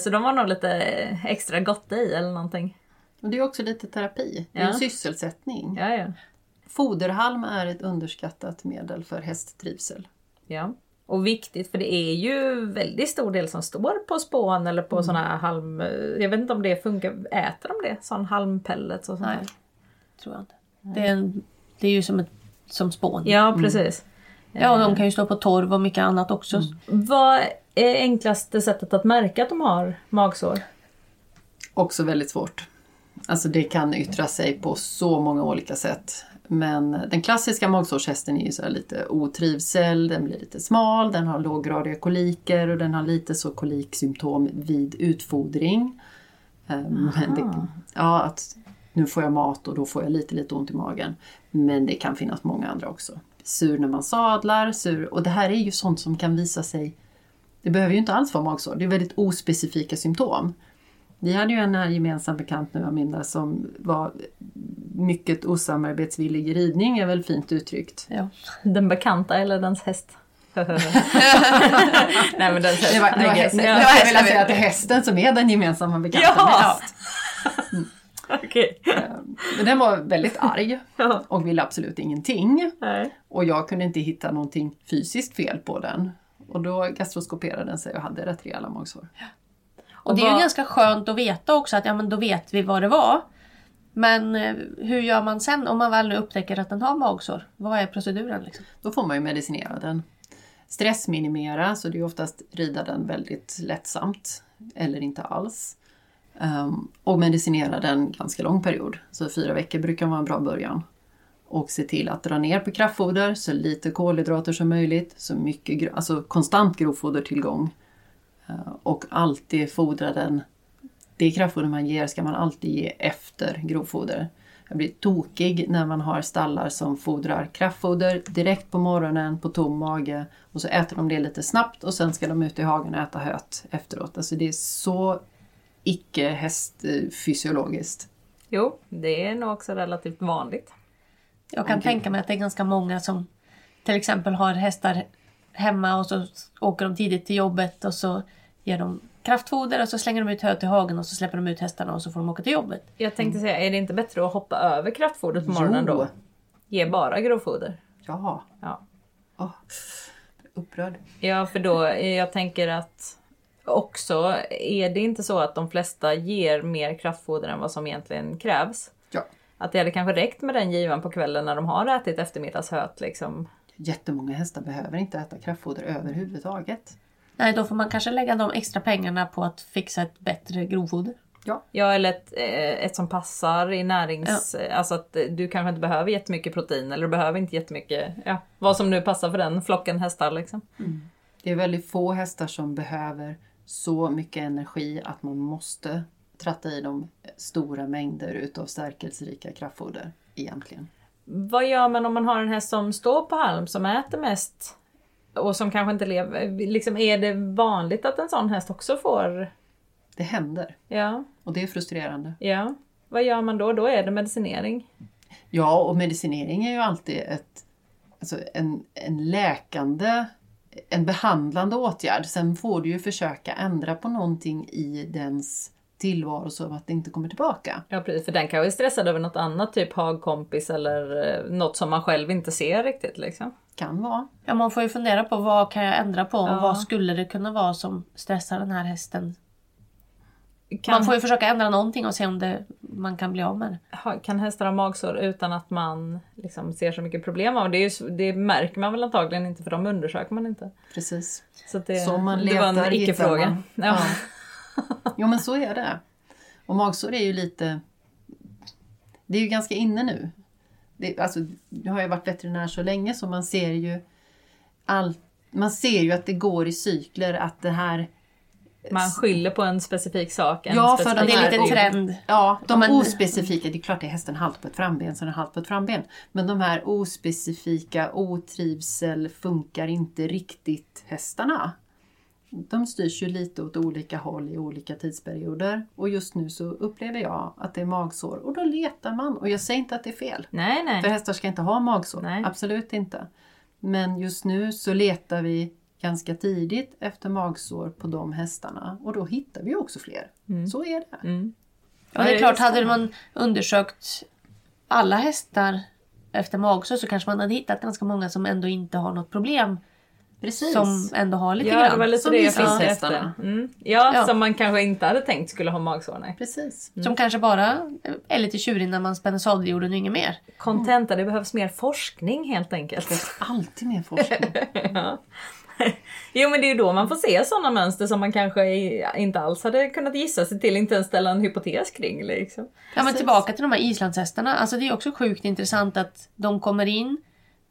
Så de var nog lite extra gott i eller någonting. Och det är också lite terapi, det är Ja. en sysselsättning. Ja, ja. Foderhalm är ett underskattat medel för hästtrivsel. ja. Och viktigt för det är ju väldigt stor del som står på spån eller på såna här halm... Jag vet inte om det funkar, äter de det? Sån halmpellets och sånt Nej, tror jag inte. Det är, en, det är ju som, ett, som spån. Ja precis. Ja, och de kan ju stå på torv och mycket annat också. Vad är enklaste sättet att märka att de har magsår? Också väldigt svårt. Alltså det kan yttra sig på så många olika sätt. Men den klassiska magsårshästen är ju så här lite otrivsel, den blir lite smal, den har låggradiga koliker och den har lite så koliksymptom vid utfodring. Ehm, Men det, ja, att nu får jag mat och då får jag lite, lite ont i magen. Men det kan finnas många andra också. Sur när man sadlar, sur. Och det här är ju sånt som kan visa sig det behöver ju inte alls vara magsår, det är väldigt ospecifika symptom. Vi hade ju en gemensam bekant nu, Aminda, som var mycket osamarbetsvillig i ridning, är väl fint uttryckt. Ja. Den bekanta eller dens häst? Nej men dens häst. Det var, det var, hästen, Ja. det var hästen, säga att det är hästen som är den gemensamma bekanten med Ja! häst. Okej. Men den var väldigt arg och ville absolut ingenting. Nej. Och jag kunde inte hitta någonting fysiskt fel på den. Och då gastroskoperade den sig och hade rätt rejäla magsår. Och det är ju ganska skönt att veta också att ja, men då vet vi vad det var. Men eh, hur gör man sen om man väl nu upptäcker att den har magsår? Vad är proceduren? Liksom? Då får man ju medicinera den. Stressminimera, så det är oftast rida den väldigt lättsamt eller inte alls. Ehm, och medicinera den ganska lång period, så fyra veckor brukar vara en bra början. Och se till att dra ner på kraftfoder, så lite kolhydrater som möjligt, så mycket, alltså konstant grovfodertillgång. Ehm, och alltid fodra den. Det kraftfoder man ger ska man alltid ge efter grovfoder. Jag blir tokig när man har stallar som fodrar kraftfoder direkt på morgonen på tom mage och så äter de det lite snabbt och sen ska de ut i hagen och äta höet efteråt. Alltså det är så icke hästfysiologiskt. Jo, det är nog också relativt vanligt. Jag kan Okej. tänka mig att det är ganska många som till exempel har hästar hemma och så åker de tidigt till jobbet och så ger de kraftfoder och så slänger de ut hö till hagen och så släpper de ut hästarna och så får de åka till jobbet. Jag tänkte säga, är det inte bättre att hoppa över kraftfodret på morgonen Jo. då? Ge bara grovfoder. Ja, Ja. Åh, upprörd. Ja, för då, jag tänker att också, är det inte så att de flesta ger mer kraftfoder än vad som egentligen krävs? Ja. Att det hade kanske räckt med den givan på kvällen när de har ätit eftermiddagshöt liksom. Jättemånga hästar behöver inte äta kraftfoder överhuvudtaget. Nej, då får man kanske lägga de extra pengarna på att fixa ett bättre grovfoder. Ja, Ja, eller ett, eh, ett som passar i närings... Alltså att du kanske inte behöver jättemycket protein eller du behöver inte jättemycket, ja, vad som nu passar för den flocken hästar liksom. det är väldigt få hästar som behöver så mycket energi att man måste tratta i dem stora mängder utav stärkelserika kraftfoder egentligen. Vad gör man om man har en häst som står på halm, som äter mest och som kanske inte lever... Liksom, är det vanligt att en sån häst också får... Det händer Ja, och det är frustrerande. ja. Vad gör man då? Då är det medicinering. Ja, och medicinering är ju alltid ett, alltså en, en läkande, en behandlande åtgärd. Sen får du ju försöka ändra på någonting i dens tillvaro så att det inte kommer tillbaka. Ja precis, för den kanske är stressad över något annat, typ hagkompis eller eh, något som man själv inte ser riktigt liksom. Kan vara. Ja, man får ju fundera på vad kan jag ändra på och Ja. vad skulle det kunna vara som stressar den här hästen. Kan, Man får ju försöka ändra någonting och se om det, man kan bli av med det. ha, kan hästar ha magsår utan att man liksom ser så mycket problem av det? Är ju, det märker man väl antagligen inte för de undersöker man inte. Precis. Så att det, Som man det var en letar, icke-fråga. Ja. Jo men så är det. Och magsår är ju lite... Det är ju ganska inne nu. Det, alltså, nu har jag varit veterinär så länge så man ser ju all, Man ser ju att det går i cykler att det här Man skyller på en specifik sak. En Ja, för specifik de Det är lite trend. Ja, de Men- ospecifika, det är klart det är hästen halt på ett framben så den är halt på ett framben. Men de här ospecifika, otrivsel, funkar inte riktigt hästarna. De styrs ju lite åt olika håll i olika tidsperioder. Och just nu så upplever jag att det är magsår och då letar man. Och jag säger inte att det är fel. Nej, nej. För hästar ska inte ha magsår, Nej. absolut inte. Men just nu så letar vi ganska tidigt efter magsår på de hästarna och då hittar vi också fler. Så är det. Mm. Ja, det Ja, är klart, hade det. man undersökt alla hästar efter magsår så kanske man hade hittat ganska många som ändå inte har något problem. Precis. Som ändå har lite Ja, det grann. var lite Som det jag efter. Mm. Ja, Ja. som man kanske inte hade tänkt skulle ha magsår. Nej. Precis. Som kanske bara är lite tjurig när man spänner sadeljorden och inget mer. Contenta, det behövs mer forskning helt enkelt. Alltid mer forskning. ja. Jo men det är ju då man får se sådana mönster som man kanske inte alls hade kunnat gissa sig till, inte ens ställa en hypotes kring. Liksom. Ja, men tillbaka till de här islandshästarna. Alltså det är också sjukt intressant att de kommer in.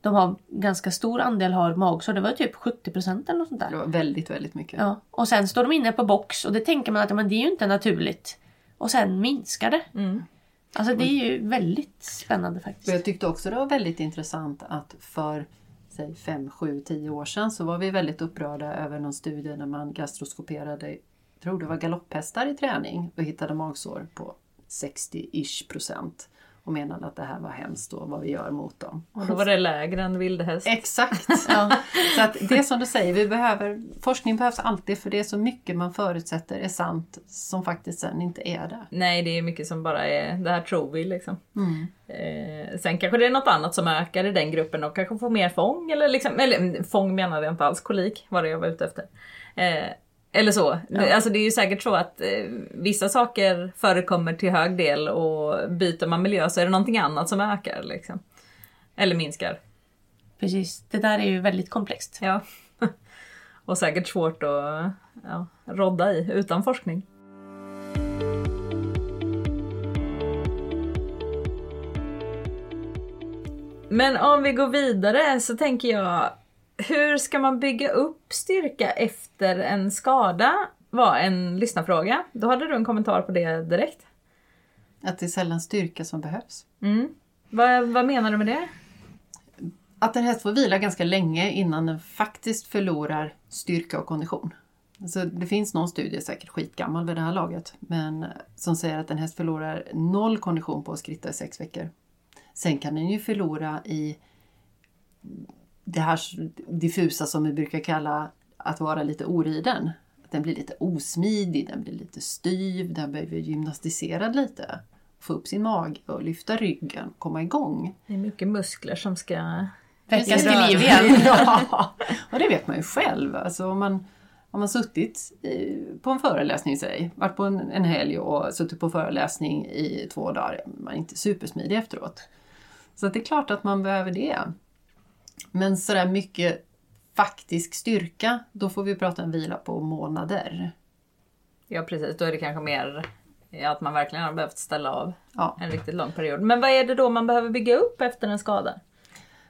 De har ganska stor andel har magsår. Det var typ 70% eller något sånt Det där. var väldigt, väldigt mycket. Ja. Och sen står de inne på box och det tänker man att men det är ju inte naturligt. Och sen minskar det. Mm. Alltså det är ju väldigt spännande Och faktiskt. jag tyckte också det var väldigt intressant att för säg 5, 7, 10 år sedan så var vi väldigt upprörda över någon studie när man gastroskoperade, jag tror det var galopphästar i träning och hittade magsår på 60-ish procent och menade att det här var hemskt och vad vi gör mot dem. Och då var det lägre än vildhäst. Exakt! Ja. Så att det är som du säger, vi behöver, forskning behövs alltid för det är så mycket man förutsätter är sant som faktiskt sen inte är det. Nej, det är mycket som bara är, det här tror vi liksom. Mm. Eh, sen kanske det är något annat som ökar i den gruppen och kanske får mer fång eller liksom, eller fång menade jag inte alls, kolik var det jag var ute efter. Eh, eller så. Alltså det är ju säkert så att eh, vissa saker förekommer till hög del och byter man miljö så är det någonting annat som ökar liksom. Eller minskar. Precis. Det där är ju väldigt komplext. Ja. och säkert svårt att ja, rodda i utan forskning. Men om vi går vidare så tänker jag, hur ska man bygga upp styrka efter en skada? var en lyssnarfråga. Då hade du en kommentar på det direkt. Att det är sällan styrka som behövs. Mm. Vad, vad menar du med det? Att en häst får vila ganska länge innan den faktiskt förlorar styrka och kondition. Alltså, det finns någon studie, säkert skitgammal vid det här laget, men som säger att en häst förlorar noll kondition på att skritta i sex veckor. Sen kan den ju förlora i det här diffusa som vi brukar kalla att vara lite oriden. Att den blir lite osmidig, den blir lite styv, den behöver gymnastiserad lite. Få upp sin mage och lyfta ryggen, komma igång. Det är mycket muskler som ska... Väckas till liv igen. ja, och det vet man ju själv. Alltså om man har man suttit i, på en föreläsning, säg, varit på en, en helg och suttit på föreläsning i två dagar, man är inte supersmidig efteråt. Så att det är klart att man behöver det. Men sådär mycket faktisk styrka, då får vi prata en vila på månader. Ja precis, då är det kanske mer att man verkligen har behövt ställa av Ja. en riktigt lång period. Men vad är det då man behöver bygga upp efter en skada?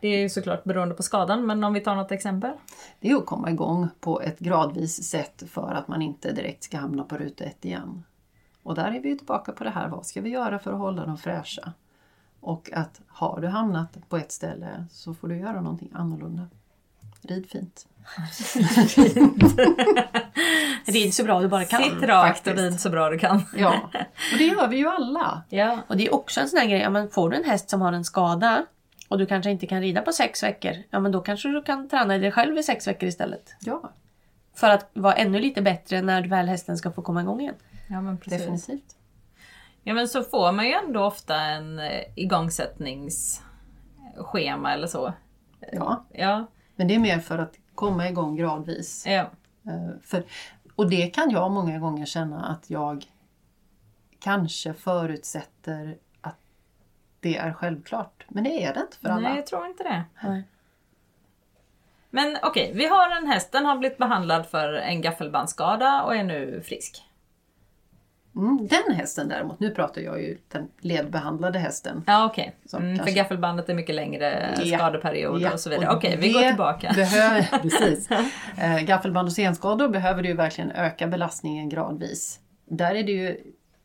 Det är ju såklart beroende på skadan, men om vi tar något exempel. Det är att komma igång på ett gradvis sätt för att man inte direkt ska hamna på ruta ett igen. Och där är vi tillbaka på det här, vad ska vi göra för att hålla dem fräscha? Och att har du hamnat på ett ställe så får du göra någonting annorlunda. Rid fint. Rid så bra du bara kan. Sitt rakt och rid så bra du kan. Ja, och det gör vi ju alla. Ja. Och det är också en sån här grej, ja, men får du en häst som har en skada och du kanske inte kan rida på sex veckor, ja men då kanske du kan träna dig själv i sex veckor istället. Ja, För att vara ännu lite bättre när väl hästen ska få komma igång igen. ja, men precis. definitivt. Ja men så får man ju ändå ofta en eh, igångsättningsschema eller så. Ja, Ja, men det är mer för att komma igång gradvis. ja. Eh, För, och det kan jag många gånger känna att jag kanske förutsätter att det är självklart. Men det är det inte för alla. Nej, jag tror inte det. Nej. Men okej, vi har en häst, den har blivit behandlad för en gaffelbandsskada och är nu frisk. Mm, den hästen däremot, nu pratar jag ju den ledbehandlade hästen. Ja okej, Så mm, för kanske- gaffelbandet är mycket längre Ja. skadeperiod Ja, och så vidare. Okej, vi det går tillbaka. Behöver, precis. Eh, gaffelband och senskador behöver du ju verkligen öka belastningen gradvis. Där är det ju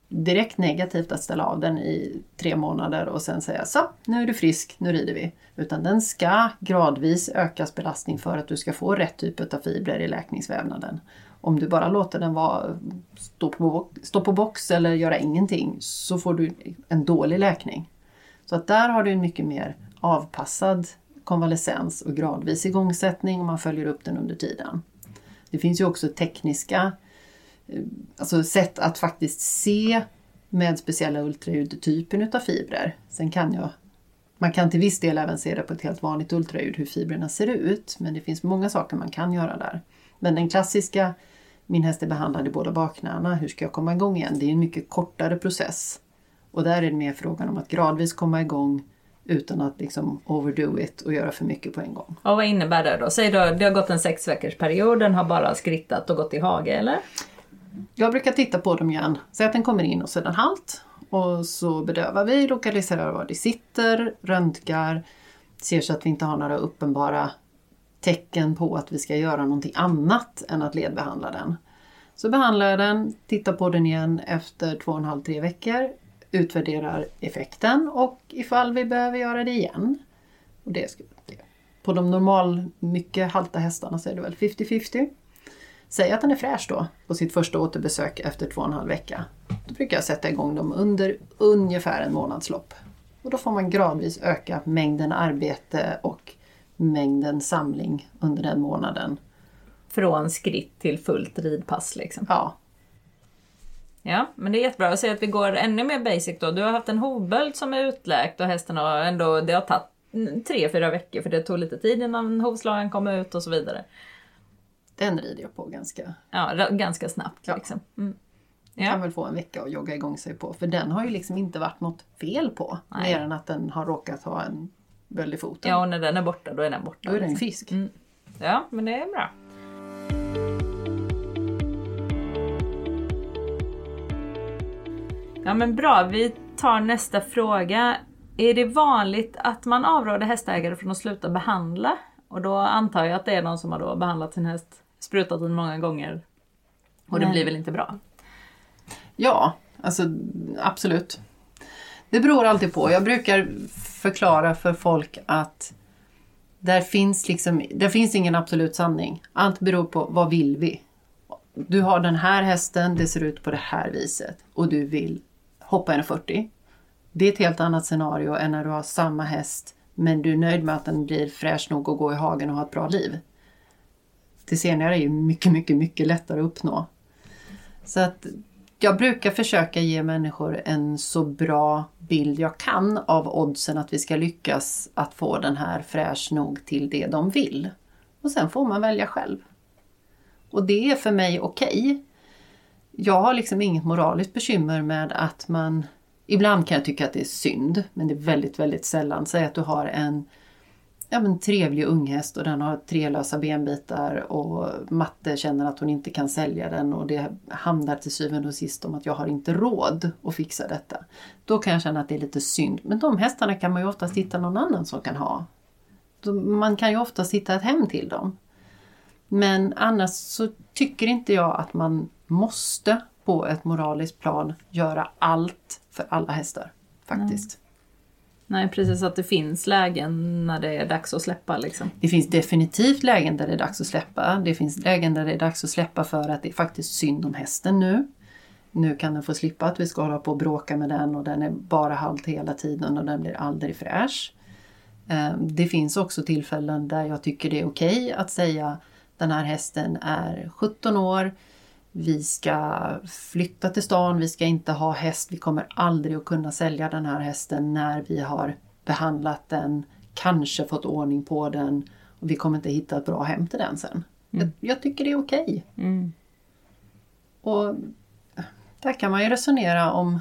direkt negativt att ställa av den i tre månader och sen säga så, nu är du frisk, nu rider vi. Utan den ska gradvis ökas belastning för att du ska få rätt typ av fibrer i läkningsvävnaden. Om du bara låter den vara, stå, på, stå på box eller göra ingenting så får du en dålig läkning. Så att där har du en mycket mer avpassad konvalescens och gradvis igångsättning och man följer upp den under tiden. Det finns ju också tekniska eh, alltså sätt att faktiskt se med speciella ultraljud typen utav fibrer. Sen kan jag man kan till viss del även se det på ett helt vanligt ultraljud hur fibrerna ser ut men det finns många saker man kan göra där. Men den klassiska min häst är behandlad i båda bakknäna, hur ska jag komma igång igen? Det är en mycket kortare process. Och där är det mer frågan om att gradvis komma igång utan att liksom overdo it och göra för mycket på en gång. Och vad innebär det då? Säg då, det har gått en sex veckors period, den har bara skrittat och gått i hage eller? Jag brukar titta på dem igen. Säg att den kommer in och så är den halt. Och så bedövar vi, lokaliserar var det sitter, röntgar, ser så att vi inte har några uppenbara tecken på att vi ska göra någonting annat än att ledbehandla den. Så behandlar jag den, tittar på den igen efter två och en halv, tre veckor, utvärderar effekten och ifall vi behöver göra det igen. Och det ska. På de normal, mycket halta hästarna så är det väl 50-50. Säg att den är fräsch då på sitt första återbesök efter två och en halv vecka. Då brukar jag sätta igång dem under ungefär en månadslopp. Och då får man gradvis öka mängden arbete och mängden samling under den månaden. Från skritt till fullt ridpass liksom. Ja, Ja, men det är jättebra. Jag säger att vi går ännu mer basic då. Du har haft en hovböld som är utläkt och hästen har ändå, det har tagit tre, fyra veckor för det tog lite tid innan hovslagen kom ut och så vidare. den rider jag på ganska. Ja, ganska snabbt Ja. liksom. Mm. Kan Ja. väl få en vecka att jogga igång sig på. För den har ju liksom inte varit något fel på. Nej. Mer än att den har råkat ha en böld i foten. ja, och när den är borta, då är den borta. Då är den liksom. fisk. Mm. Ja, men det är bra. Ja men bra, vi tar nästa fråga. Är det vanligt att man avråder hästägare från att sluta behandla? Och då antar jag att det är någon som har då behandlat sin häst, sprutat den många gånger och det Nej. blir väl inte bra? Ja, alltså absolut. Det beror alltid på. Jag brukar förklara för folk att där finns, liksom, där finns ingen absolut sanning. Allt beror på vad vill vi? Du har den här hästen, det ser ut på det här viset och du vill hoppa 1,40. Det är ett helt annat scenario än när du har samma häst men du är nöjd med att den blir fräsch nog att gå i hagen och ha ett bra liv. Det senare är ju mycket, mycket, mycket lättare att uppnå. Så att jag brukar försöka ge människor en så bra bild jag kan av oddsen att vi ska lyckas att få den här fräsch nog till det de vill. Och sen får man välja själv. Och det är för mig okej. Jag har liksom inget moraliskt bekymmer med att man... Ibland kan jag tycka att det är synd, men det är väldigt, väldigt sällan. Säg att du har en ja, men trevlig unghäst och den har tre lösa benbitar och matte känner att hon inte kan sälja den och det handlar till syvende och sist om att jag har inte råd att fixa detta. Då kan jag känna att det är lite synd. Men de hästarna kan man ju oftast hitta någon annan som kan ha. Man kan ju oftast hitta ett hem till dem. Men annars så tycker inte jag att man måste på ett moraliskt plan göra allt för alla hästar. Faktiskt. Nej precis, att det finns lägen när det är dags att släppa liksom. Det finns definitivt lägen där det är dags att släppa. Det finns lägen där det är dags att släppa för att det är faktiskt synd om hästen nu. Nu kan den få slippa att vi ska hålla på och bråka med den och den är bara halt hela tiden och den blir aldrig fräsch. Eh, det finns också tillfällen där jag tycker det är okej att säga den här hästen är 17 år, vi ska flytta till stan, vi ska inte ha häst, vi kommer aldrig att kunna sälja den här hästen när vi har behandlat den, kanske fått ordning på den och vi kommer inte hitta ett bra hem till den sen. Jag, jag tycker det är okej. Mm. Och där kan man ju resonera om...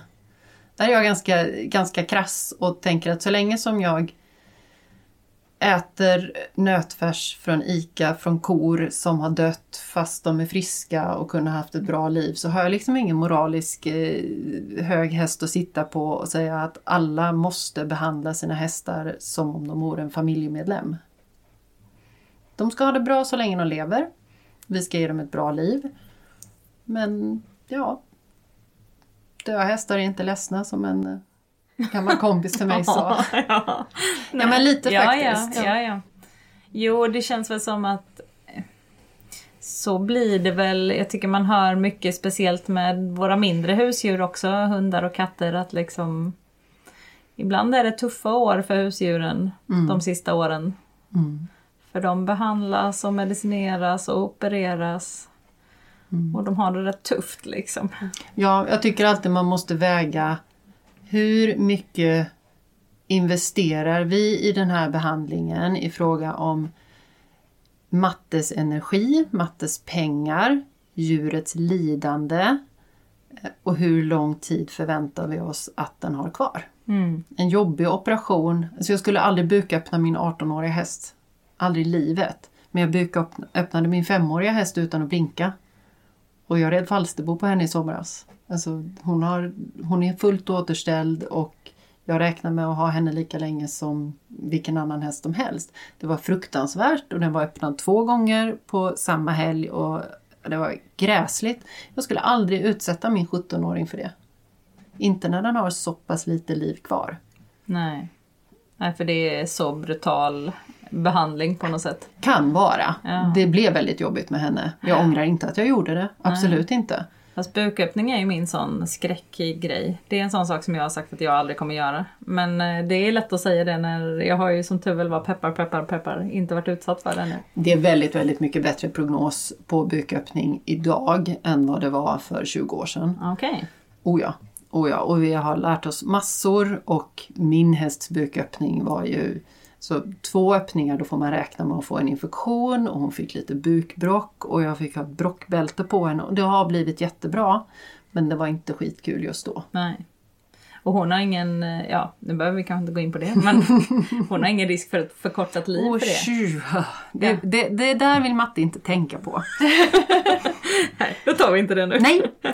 Där är jag ganska, ganska krass och tänker att så länge som jag äter nötfärs från ICA från kor som har dött fast de är friska och kunde haft ett bra liv så har jag liksom ingen moralisk eh, hög häst att sitta på och säga att alla måste behandla sina hästar som om de vore en familjemedlem. De ska ha det bra så länge de lever. Vi ska ge dem ett bra liv. Men ja, döda hästar är inte ledsna som en eh, gammal kompis till mig sa. ja. Ja men lite ja, faktiskt. Ja, ja, ja. Jo, det känns väl som att eh, så blir det väl. Jag tycker man hör mycket speciellt med våra mindre husdjur också, hundar och katter, att liksom Ibland är det tuffa år för husdjuren de sista åren. Mm. För de behandlas och medicineras och opereras. Och de har det rätt tufft liksom. Ja, jag tycker alltid man måste väga hur mycket investerar vi i den här behandlingen i fråga om Mattes energi, Mattes pengar, djurets lidande eh, och hur lång tid förväntar vi oss att den har kvar. Mm. En jobbig operation, alltså jag skulle aldrig buköppna min 18-åriga häst. Aldrig i livet. Men jag buköppnade min femåriga häst utan att blinka. Och jag red falsterbo på henne i somras. Alltså, hon, har, hon är fullt återställd och jag räknar med att ha henne lika länge som vilken annan häst som helst. Det var fruktansvärt och den var öppnad två gånger på samma helg och det var gräsligt. Jag skulle aldrig utsätta min 17-åring för det. Inte när den har så pass lite liv kvar. Nej. Nej, för det är så brutal behandling på något sätt. Kan vara. Ja. Det blev väldigt jobbigt med henne. Jag ångrar inte att jag gjorde det. Absolut inte. Fast buköppning är ju min sån skräckgrej. Det är en sån sak som jag har sagt att jag aldrig kommer göra. Men eh, det är lätt att säga det när jag har ju som tur väl var peppar, peppar, peppar inte varit utsatt för det ännu. Det är väldigt, väldigt mycket bättre prognos på buköppning idag än vad det var för 20 år sedan. Okej. Oh ja, oh ja. och vi har lärt oss massor och min hästs buköppning var ju så två öppningar då får man räkna med att få en infektion och hon fick lite bukbrock och jag fick ha brockbälte på henne och det har blivit jättebra. Men det var inte skitkul just då. Nej. Och hon har ingen, eh, ja nu behöver vi kanske inte gå in på det, men hon har ingen risk för ett förkortat liv Åh, för det. tju. det, Ja. det, det där vill Matte inte tänka på. Nej, då tar vi inte det nu. Nej!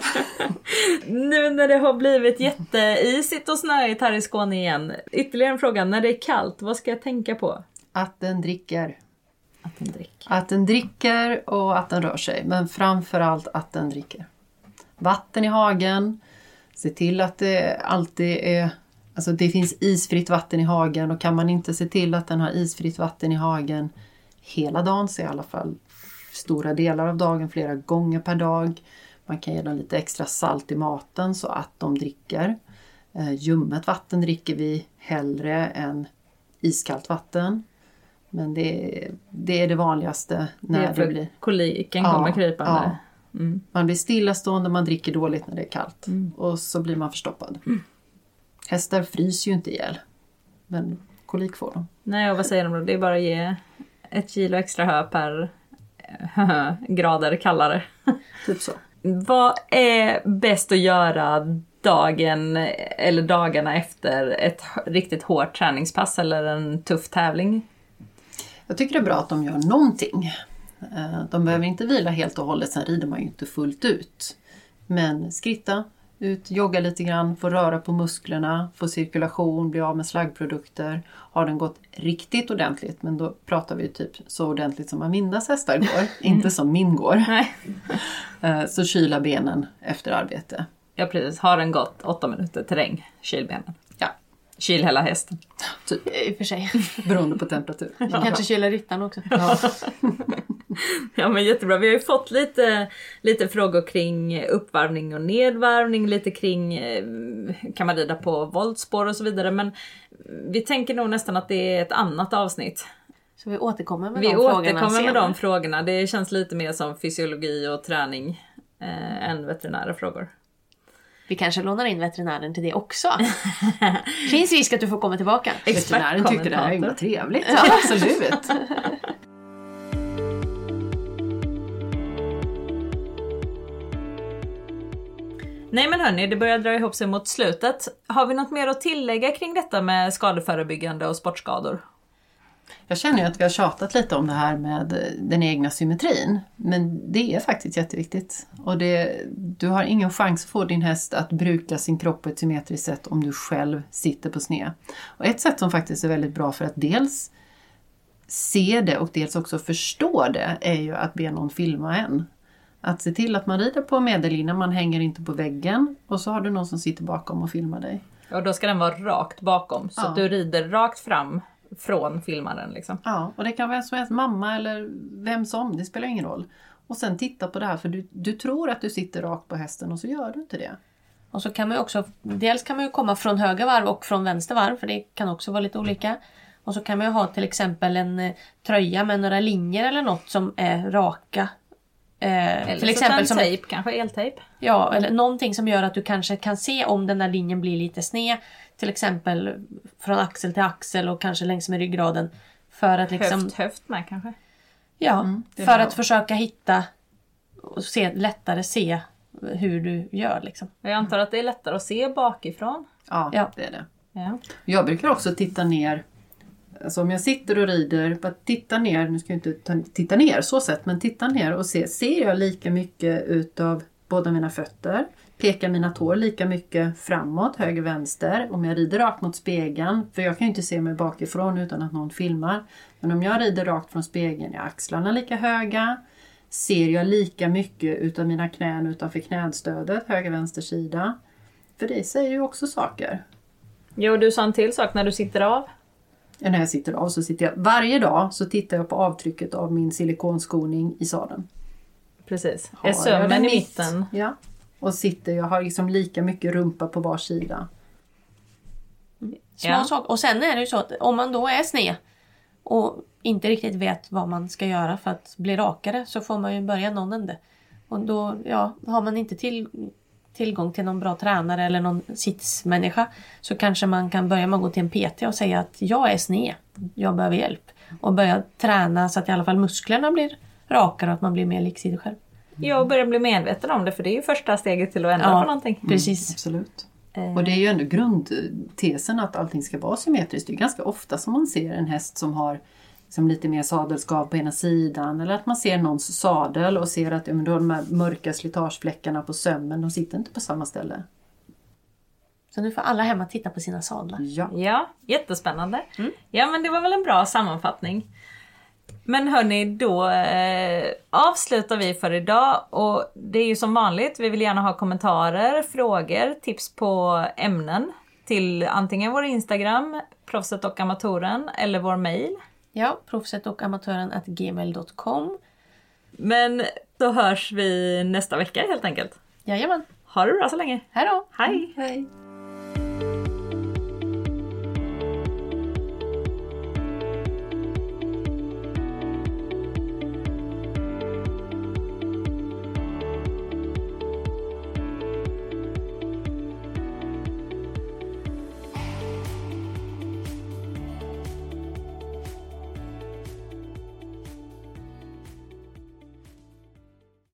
Nu när det har blivit jätteisigt och snöigt här i Skåne igen. Ytterligare en fråga, när det är kallt, vad ska jag tänka på? Att den dricker. Att den dricker. Att den dricker och att den rör sig. Men framförallt att den dricker. Vatten i hagen. Se till att det alltid är... Alltså det finns isfritt vatten i hagen och kan man inte se till att den har isfritt vatten i hagen hela dagen, så i alla fall stora delar av dagen, flera gånger per dag. Man kan ge dem lite extra salt i maten så att de dricker. Eh, ljummet vatten dricker vi hellre än iskallt vatten. Men det är det, är det vanligaste när Det det, blir... koliken Ja, kommer krypande. ja. Mm. Man blir stillastående, man dricker dåligt när det är kallt. Och så blir man förstoppad. Hästar fryser ju inte ihjäl. Men kolik får de. Nej, och vad säger de då? Det är bara att ge ett kilo extra hö per grader kallare. Typ så. Vad är bäst att göra dagen eller dagarna efter ett riktigt hårt träningspass eller en tuff tävling? Jag tycker det är bra att de gör någonting. Eh, De behöver inte vila helt och hållet, sen rider man ju inte fullt ut. Men skritta, ut, jogga lite grann, få röra på musklerna, få cirkulation, bli av med slaggprodukter. Har den gått riktigt ordentligt, men då pratar vi typ så ordentligt som Amindas hästar går, inte som min går. Eh, Så kyla benen efter arbete. Ja precis, har den gått åtta minuter terräng, kyl benen. Ja, Kyl hela hästen. typ. I och för sig. Beroende på temperatur. Kanske kyla ryttaren också. Ja. Ja men jättebra, vi har ju fått lite, lite frågor kring uppvarvning och nedvarvning, lite kring eh, kan man rida på voltspår och så vidare men vi tänker nog nästan att det är ett annat avsnitt. Så vi återkommer med Vi de frågorna återkommer med senare. de frågorna, det känns lite mer som fysiologi och träning eh, än veterinära frågor. Vi kanske lånar in veterinären till det också. Finns risk att du får komma tillbaka. Veterinären tyckte det här var himla trevligt. Ja, absolut. Nej men hörni, det börjar dra ihop sig mot slutet. Har vi något mer att tillägga kring detta med skadeförebyggande och sportskador? Jag känner ju att vi har tjatat lite om det här med den egna symmetrin. Men det är faktiskt jätteviktigt. Och det, du har ingen chans att få din häst att bruka sin kropp på ett symmetriskt sätt om du själv sitter på sned. Och ett sätt som faktiskt är väldigt bra för att dels se det och dels också förstå det är ju att be någon filma en. Att se till att man rider på medellina, man hänger inte på väggen och så har du någon som sitter bakom och filmar dig. Och då ska den vara rakt bakom så Ja. att du rider rakt fram från filmaren liksom. Ja, och det kan vara vem som helst, mamma eller vem som, det spelar ingen roll. Och sen titta på det här för du, du tror att du sitter rakt på hästen och så gör du inte det. Och så kan man ju också, dels kan man ju komma från höger varv och från vänster varv för det kan också vara lite olika. Och så kan man ju ha till exempel en eh, tröja med några linjer eller något som är raka. Eh, Eller till exempel som tejp, kanske eltejp. Ja, eller någonting som gör att du kanske kan se om den där linjen blir lite sned. Till exempel från axel till axel och kanske längs med ryggraden. För att liksom, Höft, höft med kanske. ja, Mm, för bra. att försöka hitta och se, lättare se hur du gör liksom. Jag antar att det är lättare att se bakifrån. Ja, Ja. det är det. Ja. Jag brukar också titta ner, alltså om jag sitter och rider, bara titta ner, nu ska jag inte titta ner så sett, men titta ner och se, ser jag lika mycket utav båda mina fötter? Pekar mina tår lika mycket framåt, höger, vänster? Om jag rider rakt mot spegeln, för jag kan ju inte se mig bakifrån utan att någon filmar. Men om jag rider rakt från spegeln, är axlarna lika höga? Ser jag lika mycket utav mina knän utanför knästödet, höger, vänster sida? För det säger ju också saker. Jo, du sa en till sak när du sitter av. När jag sitter av så sitter jag varje dag så tittar jag på avtrycket av min silikonskoning i sadeln. Precis. Har är jag sömmen i mitt? mitten? Ja. Och sitter, jag har liksom lika mycket rumpa på var sida. Små Ja. saker. Och sen är det ju så att om man då är sned och inte riktigt vet vad man ska göra för att bli rakare så får man ju börja någon ände. Och då ja, har man inte till, tillgång till någon bra tränare eller någon sitsmänniska så kanske man kan börja med att gå till en PT och säga att jag är sned, jag behöver hjälp. Och börja träna så att i alla fall musklerna blir rakare och att man blir mer lik sig själv. Ja, och börja bli medveten om det för det är ju första steget till att ändra Ja. på någonting. Precis. Absolut. Eh, Och det är ju ändå grundtesen att allting ska vara symmetriskt. Det är ganska ofta som man ser en häst som har liksom lite mer sadelskap på ena sidan eller att man ser någons sadel och ser att ja, men då har de här mörka slitagefläckarna på sömmen, de sitter inte på samma ställe. Så nu får alla hemma titta på sina sadlar. Ja. Ja, jättespännande. Ja, men det var väl en bra sammanfattning. Men hörni, då eh, avslutar vi för idag och det är ju som vanligt, vi vill gärna ha kommentarer, frågor, tips på ämnen till antingen vår Instagram, proffset och amatören, eller vår mail. Ja, proffset och amatören at gmail.com. Men då hörs vi nästa vecka helt enkelt. Jajamän. Ha det bra så länge. Hej då! Hej! Hej!